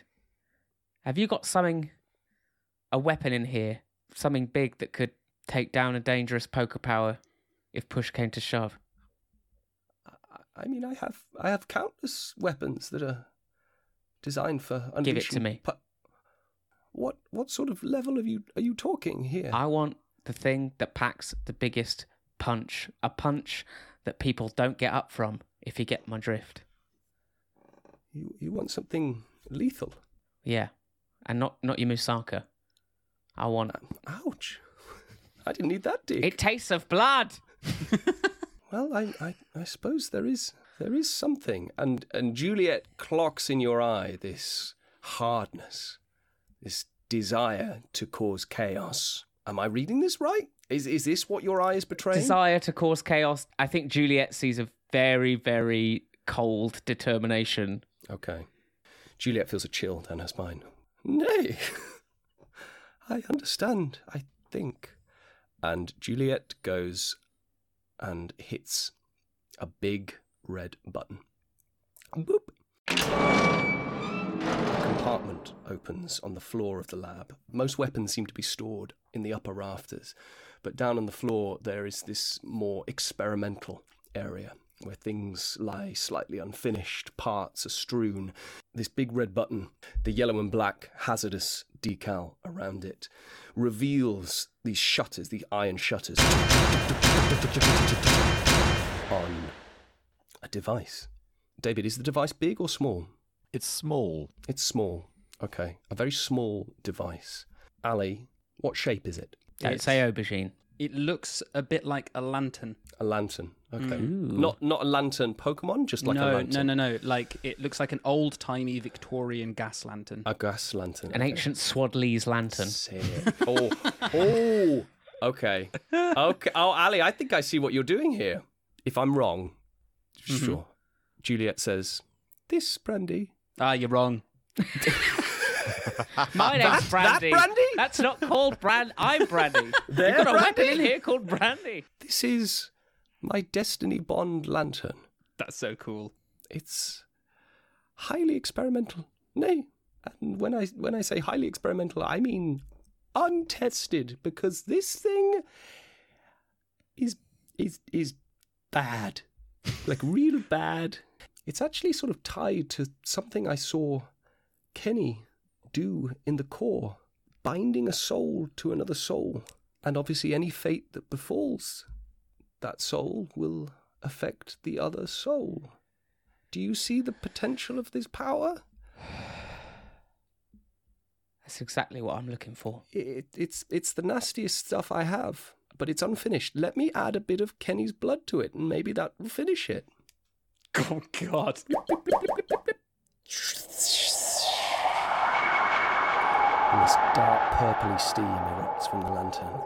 have you got something, a weapon in here, something big that could take down a dangerous poker power if push came to shove?
I mean, I have I have countless weapons that are designed for unleashing.
Give it to me.
pu- what what sort of level are you are you talking here?
I want the thing that packs the biggest punch, a punch that people don't get up from. If you get my drift,
You you want something lethal?
yeah, and not not your Musaka. I want.
Um, ouch! I didn't need that dig.
It tastes of blood.
Well, I, I, I suppose there is there is something, and and Juliet clocks in your eye this hardness, this desire to cause chaos. Am I reading this right? Is is this what your eye is betraying?
desire to cause chaos. I think Juliet sees a very, very cold determination.
Okay. Juliet feels a chill down her spine. Nay, I understand. I think, and Juliet goes and hits a big red button. Boop. A compartment opens on the floor of the lab. Most weapons seem to be stored in the upper rafters, But down on the floor, there is this more experimental area where things lie slightly unfinished, parts are strewn. This big red button, the yellow and black hazardous decal around it, reveals these shutters, the iron shutters, on a device. David, is the device big or small?
It's small.
It's small. Okay. A very small device. Ali, what shape is it?
Don't say aubergine.
It looks a bit like a lantern.
A lantern. Okay. Not not a lantern Pokemon, just like a lantern.
no, no, no. Like it looks like an old timey Victorian gas lantern.
A gas lantern.
An
okay.
ancient Swadley's lantern.
Sick. Oh, oh. Okay. Okay. Oh, Ali, I think I see what you're doing here. If I'm wrong, sure. Juliet says, "This brandy."
Ah, you're wrong.
My name's
that
Brandy.
Brandy?
That's not called Brand. I'm Brandy.
They're
You've got a weapon in here called Brandy.
This is my Destiny Bond lantern.
That's so cool.
It's highly experimental. Nay, and when I when I say highly experimental, I mean untested because this thing is is is bad, like real bad. It's actually sort of tied to something I saw Kenny do in the core, binding a soul to another soul, and obviously any fate that befalls that soul will affect the other soul. Do you see the potential of this power?
That's exactly what I'm looking for.
It, it's it's the nastiest stuff I have, but it's unfinished. Let me add a bit of Kenny's blood to it, and maybe that will finish it.
Oh God.
And this dark purpley steam erupts from the lantern.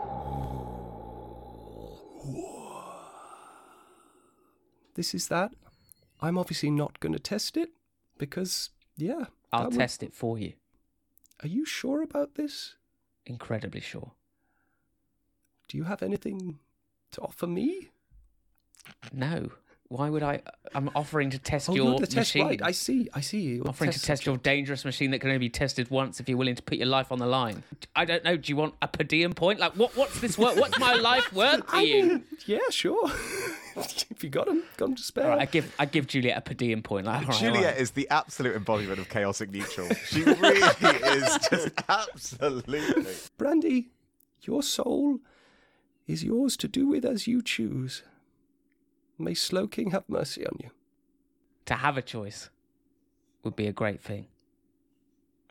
This is that. I'm obviously not going to test it because, yeah.
I'll
would-
test it for you.
Are you sure about this?
Incredibly sure.
Do you have anything to offer me?
No. Why would I? Uh, I'm offering to test
Oh,
your
you're the test
machine.
right. I see. I see. You're
offering to test your dangerous machine that can only be tested once if you're willing to put your life on the line. I don't know. Do you want a per diem point? Like, what? What's this worth? What's my life worth to
I
you?
mean, yeah, sure. if you got them, got 'em to spare.
All right, I give I give Juliet a per diem point. Like, all right, all
Juliet
right.
is the absolute embodiment of chaotic neutral. She really is just absolutely.
Brandy, your soul is yours to do with as you choose. May Slowking have mercy on you.
to have a choice would be a great thing,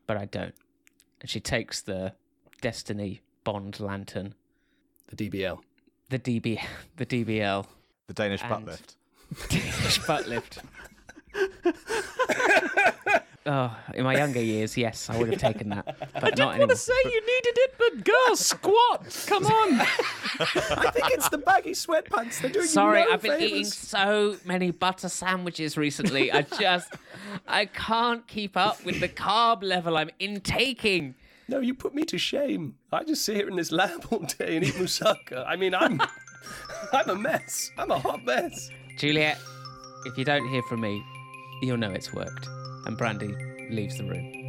but I don't. And she takes the Destiny Bond lantern,
The DBL.
the DB, the DBL,
The Danish butt lift.
Danish butt lift. Oh, in my younger years, yes, I would have taken that, but not want to
say you needed it, but girl, squat. Come on.
I think it's the baggy sweatpants. They're doing
Sorry,
you no
I've been
favours.
eating so many butter sandwiches recently. I just, I can't keep up with the carb level I'm intaking.
No, you put me to shame. I just sit here in this lab all day and eat moussaka. I mean, I'm, I'm a mess. I'm a hot mess.
Juliet, if you don't hear from me, you'll know it's worked. And Brandy leaves the room.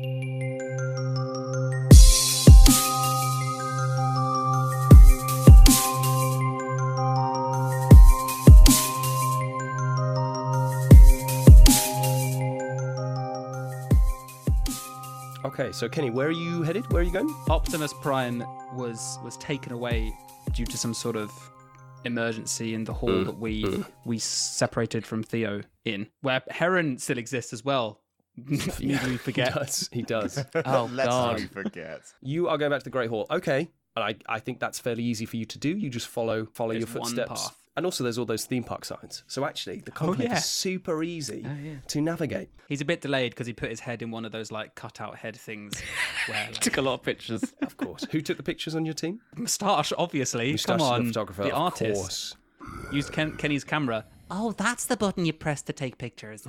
Okay, so Kenny, where are you headed? Where are you going?
Optimus Prime was was taken away due to some sort of emergency in the hall mm, that we mm. we separated from Theo in, where Heron still exists as well. Need we
He
forget?
does. He does.
Oh,
Let's
God.
not forget.
you are going back to the Great Hall. Okay. And I, I think that's fairly easy for you to do. You just follow follow your
There's one
footsteps.
path.
And also there's all those theme park signs. So actually the oh, complex
yeah.
is super easy
Oh, yeah.
to navigate.
He's a bit delayed because he put his head in one of those like cutout head things. Where like,
Took a lot of pictures.
Of course. Who took the pictures on your team?
moustache, obviously.
Moustache
Come on,
the photographer.
the
of
artist
course.
used Ken- Kenny's camera.
Oh, that's the button you press to take pictures.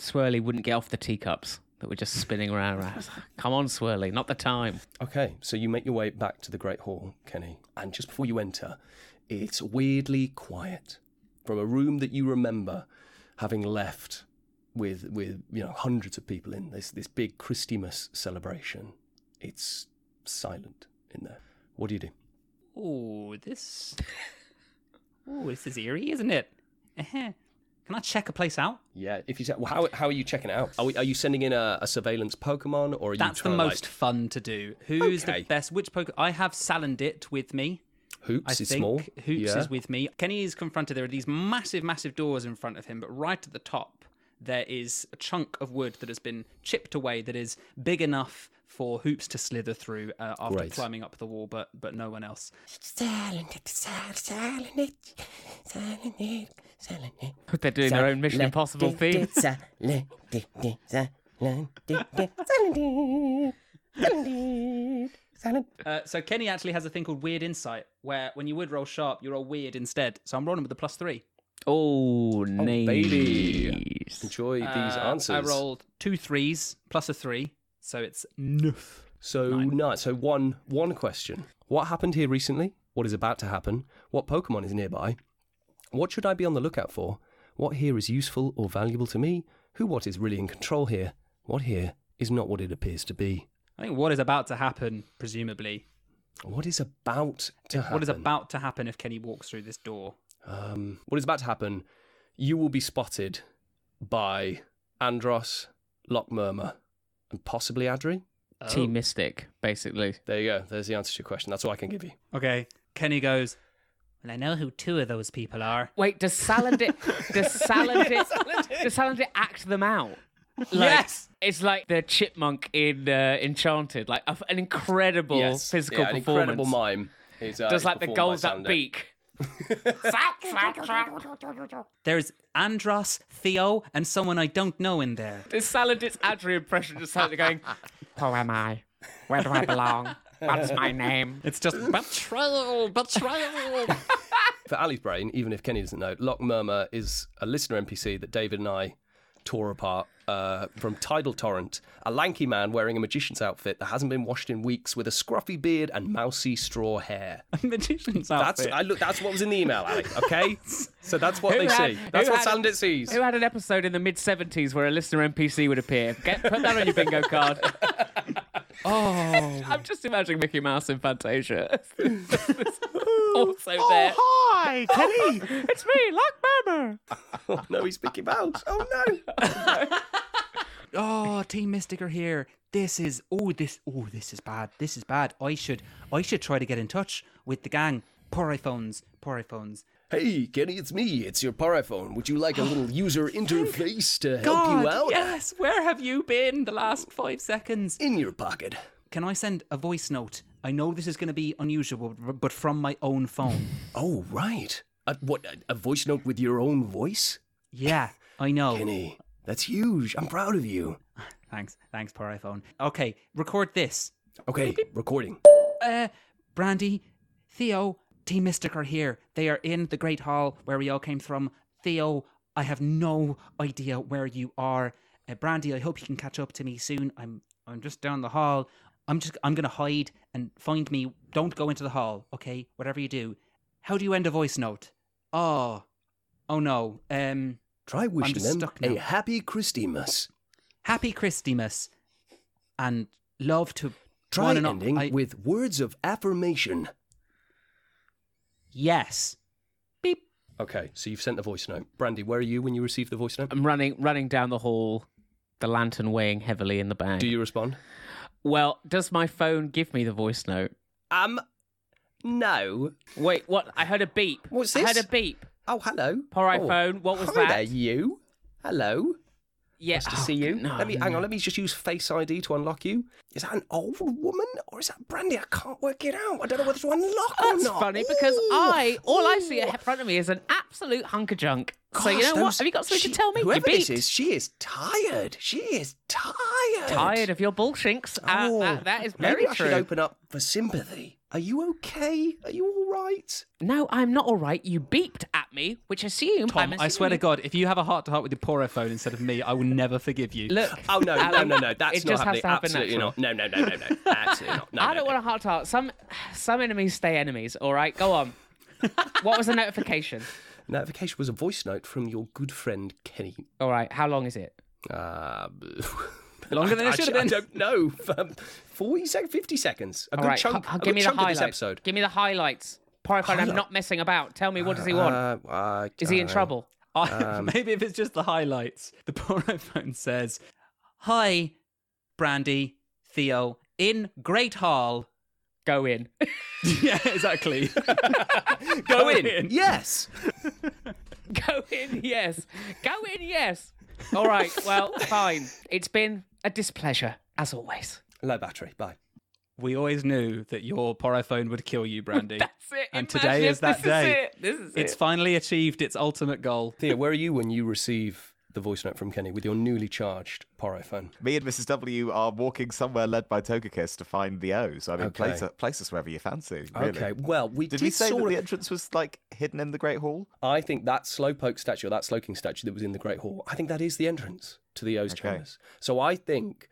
Swirly wouldn't get off the teacups that were just spinning around. I like, Come on, Swirly, not the time.
Okay, so you make your way back to the Great Hall, Kenny, and just before you enter, it's weirdly quiet. From a room that you remember having left with with you know hundreds of people in this this big Christmas celebration, it's silent in there. What do you do?
Oh, this. Oh, this is eerie, isn't it? Eh-heh. Can I check a place out?
Yeah, if you say, well, how, how are you checking it out? Are, we, are you sending in a, a surveillance Pokemon, or are you
That's the most
like,
fun to do. Who's
Okay.
the best? Which Pokemon? I have Salandit with me.
Hoops
I
is
think
small.
Hoops
yeah.
is with me. Kenny is confronted. There are these massive, massive doors in front of him, but right at the top, there is a chunk of wood that has been chipped away that is big enough for Hoops to slither through uh, after
Great.
climbing up the wall, but but no one else.
They're doing their own Mission Impossible theme.
Uh, so Kenny actually has a thing called Weird Insight, where when you would roll sharp, you roll weird instead. So I'm rolling with a plus three.
Oh, nice.
baby. Enjoy these
Uh,
answers.
I rolled two threes plus a three, so it's neuf.
So no, so one one question. What happened here recently? What is about to happen? What Pokemon is nearby? What should I be on the lookout for? What here is useful or valuable to me? Who what is really in control here? What here is not what it appears to be?
I think what is about to happen, presumably,
What is about to happen?
what is about to happen if Kenny walks through this door.
Um, what is about to happen? You will be spotted by Andros, Lockmurmur, and possibly Adri.
Team Mystic, basically.
There you go. There's the answer to your question. That's all I can give you.
Okay. Kenny goes,
Well, I know who two of those people are.
Wait, does Salandit does Salandit does Salandit act them out? Like,
Yes!
it's like the chipmunk in uh, Enchanted, like an incredible physical
yeah, an
performance.
incredible mime. Is, uh,
Does like the
performed
gold
by
that
Sander.
beak.
There's Andros, Theo, and someone I don't know in there.
This Salandit's Adri impression just sounded going, Who am I? Where do I belong? What's my name?
It's just betrayal, betrayal.
For Ali's brain, even if Kenny doesn't know, Lock Murmur is a listener NPC that David and I tore apart uh, from Tidal Torrent. A lanky man wearing a magician's outfit that hasn't been washed in weeks with a scruffy beard and mousy straw hair.
A magician's
That's
outfit.
I look. That's what was in the email, Ali. Okay, so that's what
Who
they
had-
see. That's what Salandit sees.
Who had an episode in the mid 70s where a listener NPC would appear? Get, put that on your bingo card. oh. I'm just imagining Mickey Mouse in Fantasia. also oh, there.
Hi, Kenny.
It's me, Lock Murmur.
Oh, no, he's Mickey Mouse. Oh no.
Oh, Team Mystic are here. This is oh this oh this is bad. This is bad. I should I should try to get in touch with the gang. Poor iPhones. Poor iPhones.
Hey, Kenny, it's me. It's your Paraphone. Would you like a little user interface to help
God,
you out?
yes. Where have you been the last five seconds?
In your pocket.
Can I send a voice note? I know this is going to be unusual, but from my own phone.
Oh, right. A, what? A, a voice note with your own voice?
yeah, I know.
Kenny, that's huge. I'm proud of you.
Thanks, thanks, poor iPhone. Okay, record this.
Okay, recording.
Uh, Brandy, Theo, Team Mystic are here. They are in the Great Hall where we all came from. Theo, I have no idea where you are. Uh, Brandy, I hope you can catch up to me soon. I'm I'm just down the hall. I'm just I'm gonna hide and find me. Don't go into the hall, okay? Whatever you do. How do you end a voice note? Oh, oh no. Um,
Try wishing them
stuck
a happy Christmas.
Happy Christmas, and love to
Try ending
I-
with words of affirmation.
Yes. Beep.
Okay, so you've sent the voice note. Brandy, where are you when you receive the voice note?
I'm running running down the hall, the lantern weighing heavily in the bag.
Do you respond?
Well, does my phone give me the voice note?
Um, no.
Wait, what? I heard a beep.
What's this?
I heard a beep.
Oh, hello.
Poor
Oh,
iPhone, what was
hi
that?
there, you. Hello.
Yeah.
Nice to
oh,
see you.
No,
let me
no.
hang on. Let me just use Face ID to unlock you. Is that an old woman or is that Brandy? I can't work it out. I don't know whether to unlock or
That's
not.
funny because
Ooh,
I all I see in front of me is an absolute hunk of junk. so you
Gosh,
know what? Have you got something
she-
to tell me? You
Whoever this is, she is tired. She is tired.
Tired of your bullshinks. Uh,
Oh,
that, that is
maybe
very
I
true.
should open up for sympathy. Are you okay? Are you all right?
No, I'm not all right. You beeped at me, which assume
Tom,
I'm
I swear to God, if you have a heart to heart with your poor phone instead of me, I will never forgive you.
Look.
Oh no, no, no, no! That's
it
not
just has
happening.
to happen
Absolutely
natural.
Not. No, no, no, no, no. Absolutely not. No,
I
no,
don't
no.
want a heart to heart. Some some enemies stay enemies. All right, go on. what was the notification?
Notification was a voice note from your good friend Kenny.
All right, how long is it?
Uh,
Longer than it should have
Actually, I
been.
don't know. Um, 40 seconds, 50 seconds. A
All
good
right,
chunk,
hu- give
good
me the
of this
highlights.
episode.
Give me the highlights. Pyrophone, I'm not messing about. Tell me, what does he want?
Uh, uh,
Is he in
uh,
trouble?
I- maybe if it's just the highlights. The poor iPhone says, "Hi, Brandy, Theo, in Great Hall."
Go in.
yeah, exactly.
Go in. Yes.
Go in, yes. Go in, yes. All right, well, fine. It's been a displeasure, as always.
Low battery. Bye.
we always knew that your porophone would kill you, Brandy.
That's it.
And
Imagine
today is that
this
day.
Is it. This is
It's
it.
finally achieved its ultimate goal.
Thea, where are you when you receive the voice note from Kenny with your newly charged Poro phone?
Me and Mrs. W are walking somewhere led by Togekiss to find the O's. I mean,
Okay.
place, place us wherever you fancy. Really.
Okay, well, we
Did
did,
we say
sort
that
of...
the entrance was like hidden in the Great Hall?
I think that Slowpoke statue, or that Slowking statue that was in the Great Hall, I think that is the entrance to the O's
Okay.
chambers. So I think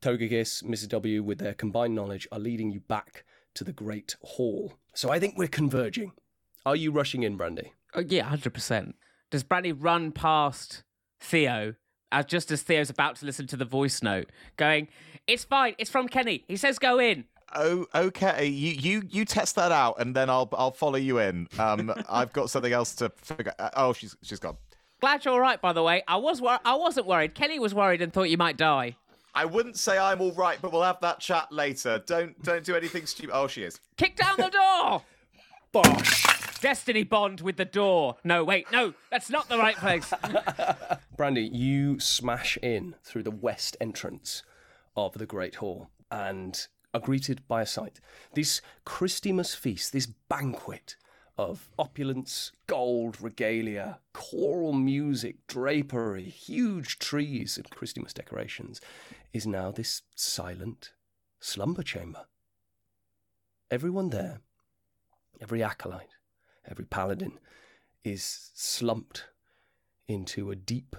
Togekiss, Mrs. W, with their combined knowledge, are leading you back to the Great Hall. So I think we're converging. Are you rushing in, Brandy?
Oh, yeah, 100%. Does Brandy run past Theo as just as Theo's about to listen to the voice note, going, It's fine, it's from Kenny. He says go in.
Oh, okay. You you you test that out, and then I'll I'll follow you in. Um, I've got something else to figure. uh, Oh, she's she's gone.
Glad you're all right, by the way. I was wor- I wasn't worried. Kenny was worried and thought you might die.
I wouldn't say I'm all right, but we'll have that chat later. Don't don't do anything stupid. Oh, she is.
Kick down the door!
Bosh!
Destiny Bond with the door. No, wait, no, that's not the right place.
Brandy, you smash in through the west entrance of the Great Hall and are greeted by a sight. This Christmas feast, this banquet of opulence, gold, regalia, choral music, drapery, huge trees, and Christmas decorations, is now this silent slumber chamber. Everyone there, every acolyte, every paladin, is slumped into a deep,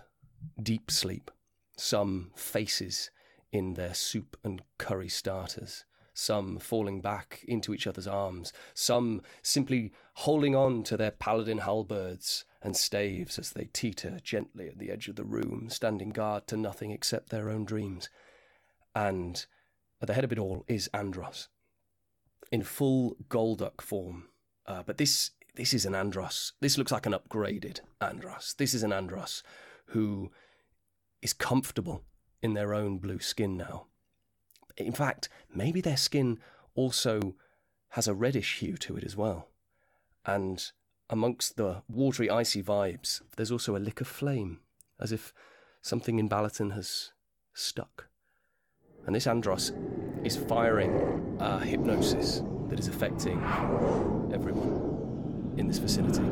deep sleep. Some faces in their soup and curry starters, some falling back into each other's arms, some simply holding on to their paladin halberds and staves as they teeter gently at the edge of the room, standing guard to nothing except their own dreams. And at the head of it all is Andros, in full Golduck form. Uh, but this this is an Andros. This looks like an upgraded Andros. This is an Andros who is comfortable in their own blue skin now. In fact, maybe their skin also has a reddish hue to it as well. And amongst the watery, icy vibes, there's also a lick of flame, as if something in Balaton has stuck. And this Andros is firing a hypnosis that is affecting everyone in this vicinity.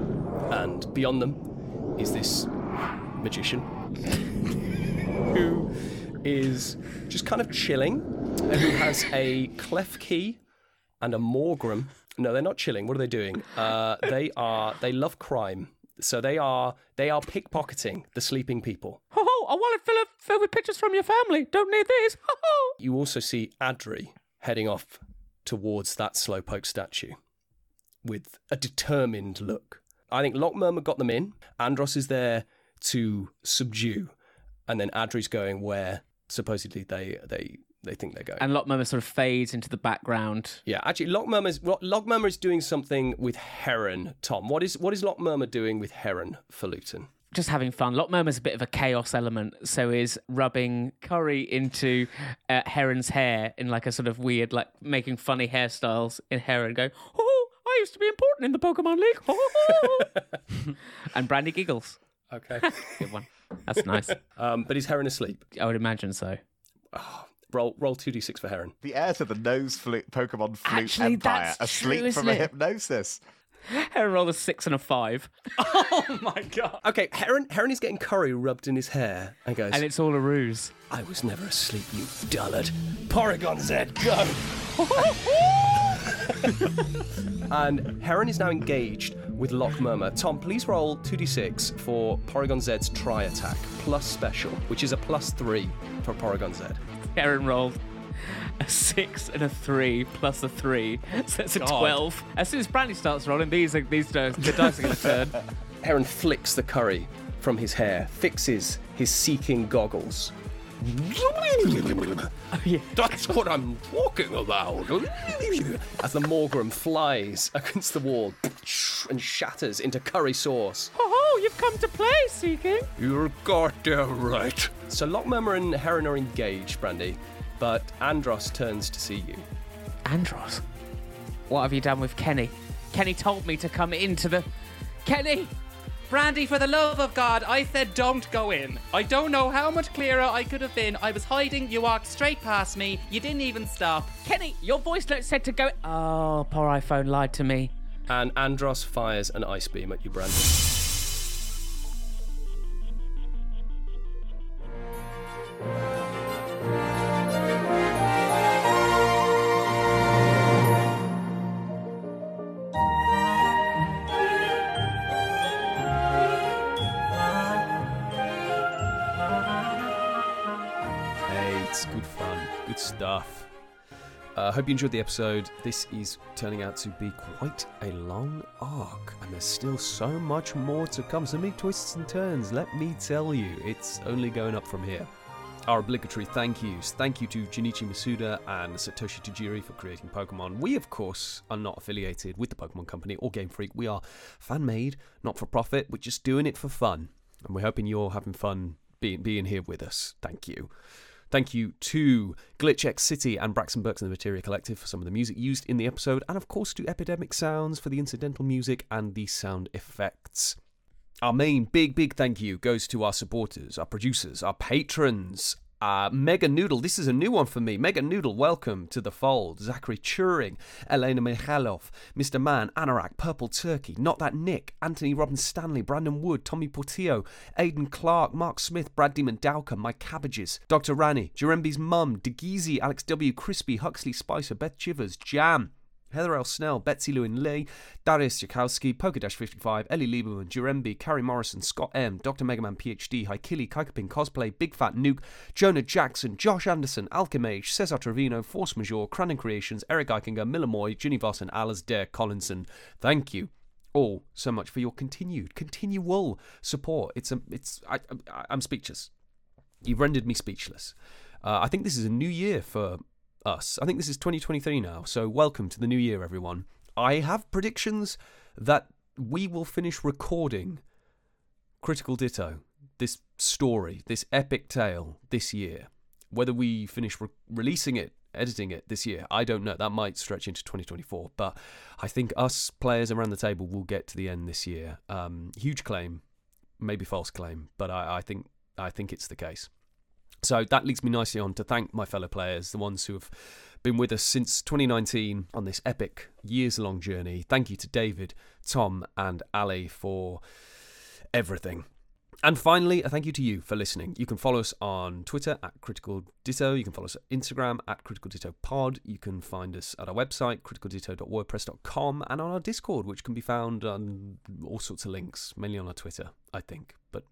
And beyond them is this magician who is just kind of chilling, and who has a Klefki and a Morgrem. No, they're not chilling. What are they doing? Uh, they are. They love crime. So they are. They are pickpocketing the sleeping people.
Ho ho, a wallet full of filled with pictures from your family. Don't need these. Ho ho.
You also see Adri heading off towards that slowpoke statue with a determined look. I think Lockmurmur got them in. Andros is there to subdue, and then Adri's going where supposedly they they they think they're going.
And Lockmurmur sort of fades into the background.
yeah, actually, Lockmurmur is Lockmurmur is doing something with Heron. Tom, what is what is Lockmurmur doing with Heron for Luton?
Just having fun. Lockmurmur's a bit of a chaos element, so is rubbing curry into uh, Heron's hair in like a sort of weird, like making funny hairstyles in Heron, going, oh, I used to be important in the Pokemon League. And Brandy giggles.
Okay,
Good one. That's nice.
um, but is Heron asleep?
I would imagine so.
Roll roll two d six for Heron.
The heir to the nose flute Pokemon flute
Actually,
empire,
that's
asleep
true,
from
isn't
a
it?
hypnosis.
Heron rolled a six and a five.
oh my god.
Okay, Heron Heron is getting curry rubbed in his hair and goes.
and it's all a ruse.
I was never asleep, you dullard. Porygon Z, go! And Heron is now engaged with Lock Murmur. Tom, please roll 2d6 for Porygon Z's Tri Attack, plus special, which is a plus 3 for Porygon Z.
Heron rolled a six and a three plus a three, so it's a twelve. As soon as Brandy starts rolling, these are these dice, the dice are going to turn.
Heron flicks the curry from his hair, fixes his seeking goggles, That's what I'm talking about. As the Morgrem flies against the wall and shatters into curry sauce.
Oh, ho, you've come to play, Seeking.
You're goddamn right. So Lockmurmur and Heron are engaged, Brandy, but Andros turns to see you.
Andros, what have you done with Kenny? Kenny told me to come into the. Kenny!
Brandy, for the love of God, I said don't go in. I don't know how much clearer I could have been. I was hiding, you walked straight past me, you didn't even stop.
Kenny, your voice note said to go. Oh, poor iPhone lied to me.
And Andros fires an ice beam at you, Brandy. Good fun, good stuff. I uh, hope you enjoyed the episode. This is turning out to be quite a long arc, and there's still so much more to come. So many twists and turns, let me tell you. It's only going up from here. Our obligatory thank yous. Thank you to Junichi Masuda and Satoshi Tajiri for creating Pokemon. We, of course, are not affiliated with the Pokemon Company or Game Freak. We are fan made, not for profit. We're just doing it for fun. And we're hoping you're having fun being, being here with us. Thank you. Thank you to Glitch X City and Braxton Burks and the Materia Collective for some of the music used in the episode, and of course to Epidemic Sounds for the incidental music and the sound effects. Our main big, big thank you goes to our supporters, our producers, our patrons. Uh, Mega Noodle, this is a new one for me. Mega Noodle, welcome to the fold. Zachary Turing, Elena Mikhailov, Mr. Man, Anorak, Purple Turkey, Not That Nick, Anthony Robin Stanley, Brandon Wood, Tommy Portillo, Aidan Clark, Mark Smith, Brad Demon Dowker, My Cabbages, Dr. Rani, Jeremby's Mum, DeGeezy, Alex W, Crispy, Huxley Spicer, Beth Chivers, Jam, Heather L. Snell, Betsy Lewin Lee, Darius Jakowski, Pokedash 55, Ellie Lieberman, Jurembi, Carrie Morrison, Scott M, Dr. Megaman PhD, Haikili, Kaikapin Cosplay, Big Fat Nuke, Jonah Jackson, Josh Anderson, Alchemage, Cesar Trevino, Force Majeure, Cranon Creations, Eric Eichinger, Miller Moy, Ginny Voss, and Alasdair Collinson. Thank you all so much for your continued, continual support. It's a, it's, I, I, I'm speechless. You've rendered me speechless. Uh, I think this is a new year for us. I think this is 2023 now, so welcome to the new year, everyone. I have predictions that we will finish recording Critical Ditto, this story, this epic tale, this year. Whether we finish re- releasing it, editing it this year, I don't know. That might stretch into 2024, but I think us players around the table will get to the end this year. Um, huge claim, maybe false claim, but I, I think I think it's the case. So that leads me nicely on to thank my fellow players, the ones who have been with us since 2019 on this epic years long journey. Thank you to David, Tom, and Ali for everything. And finally, a thank you to you for listening. You can follow us on Twitter at Critical Ditto. You can follow us on Instagram at Critical Ditto Pod. You can find us at our website, criticalditto.wordpress.com, and on our Discord, which can be found on all sorts of links, mainly on our Twitter, I think. But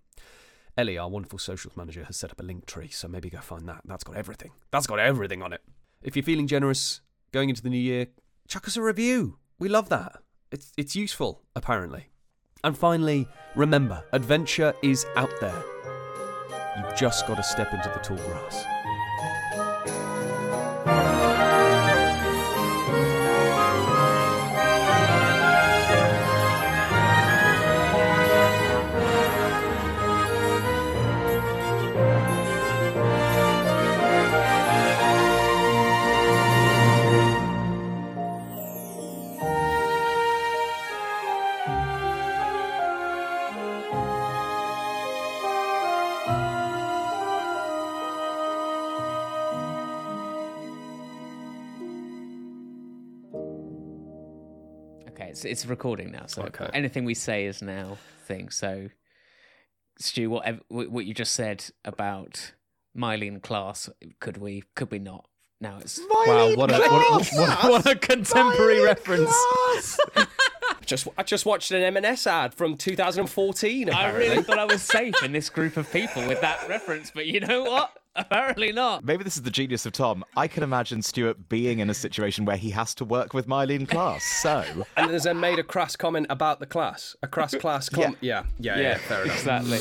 Ellie, our wonderful socials manager, has set up a link tree, so maybe go find that. That's got everything. That's got everything on it. If you're feeling generous going into the new year, chuck us a review. We love that. It's it's useful, apparently. And finally, remember, adventure is out there. You've just got to step into the tall grass.
It's it's recording now, so
Okay.
anything we say is now thing. So, Stu, whatever what what you just said about Myleene Klass, could we? Could we not? Now it's
Wow, what a, what, what, what a contemporary reference.
Just I just watched an M&S ad from 2014.
I really thought I was safe in this group of people with that reference, but you know what? Apparently not.
Maybe this is the genius of Tom. I can imagine Stuart being in a situation where he has to work with Myleene Klass. So,
and has then made a crass comment about the class. A crass class comment. Yeah, yeah, yeah. fair enough.
Exactly.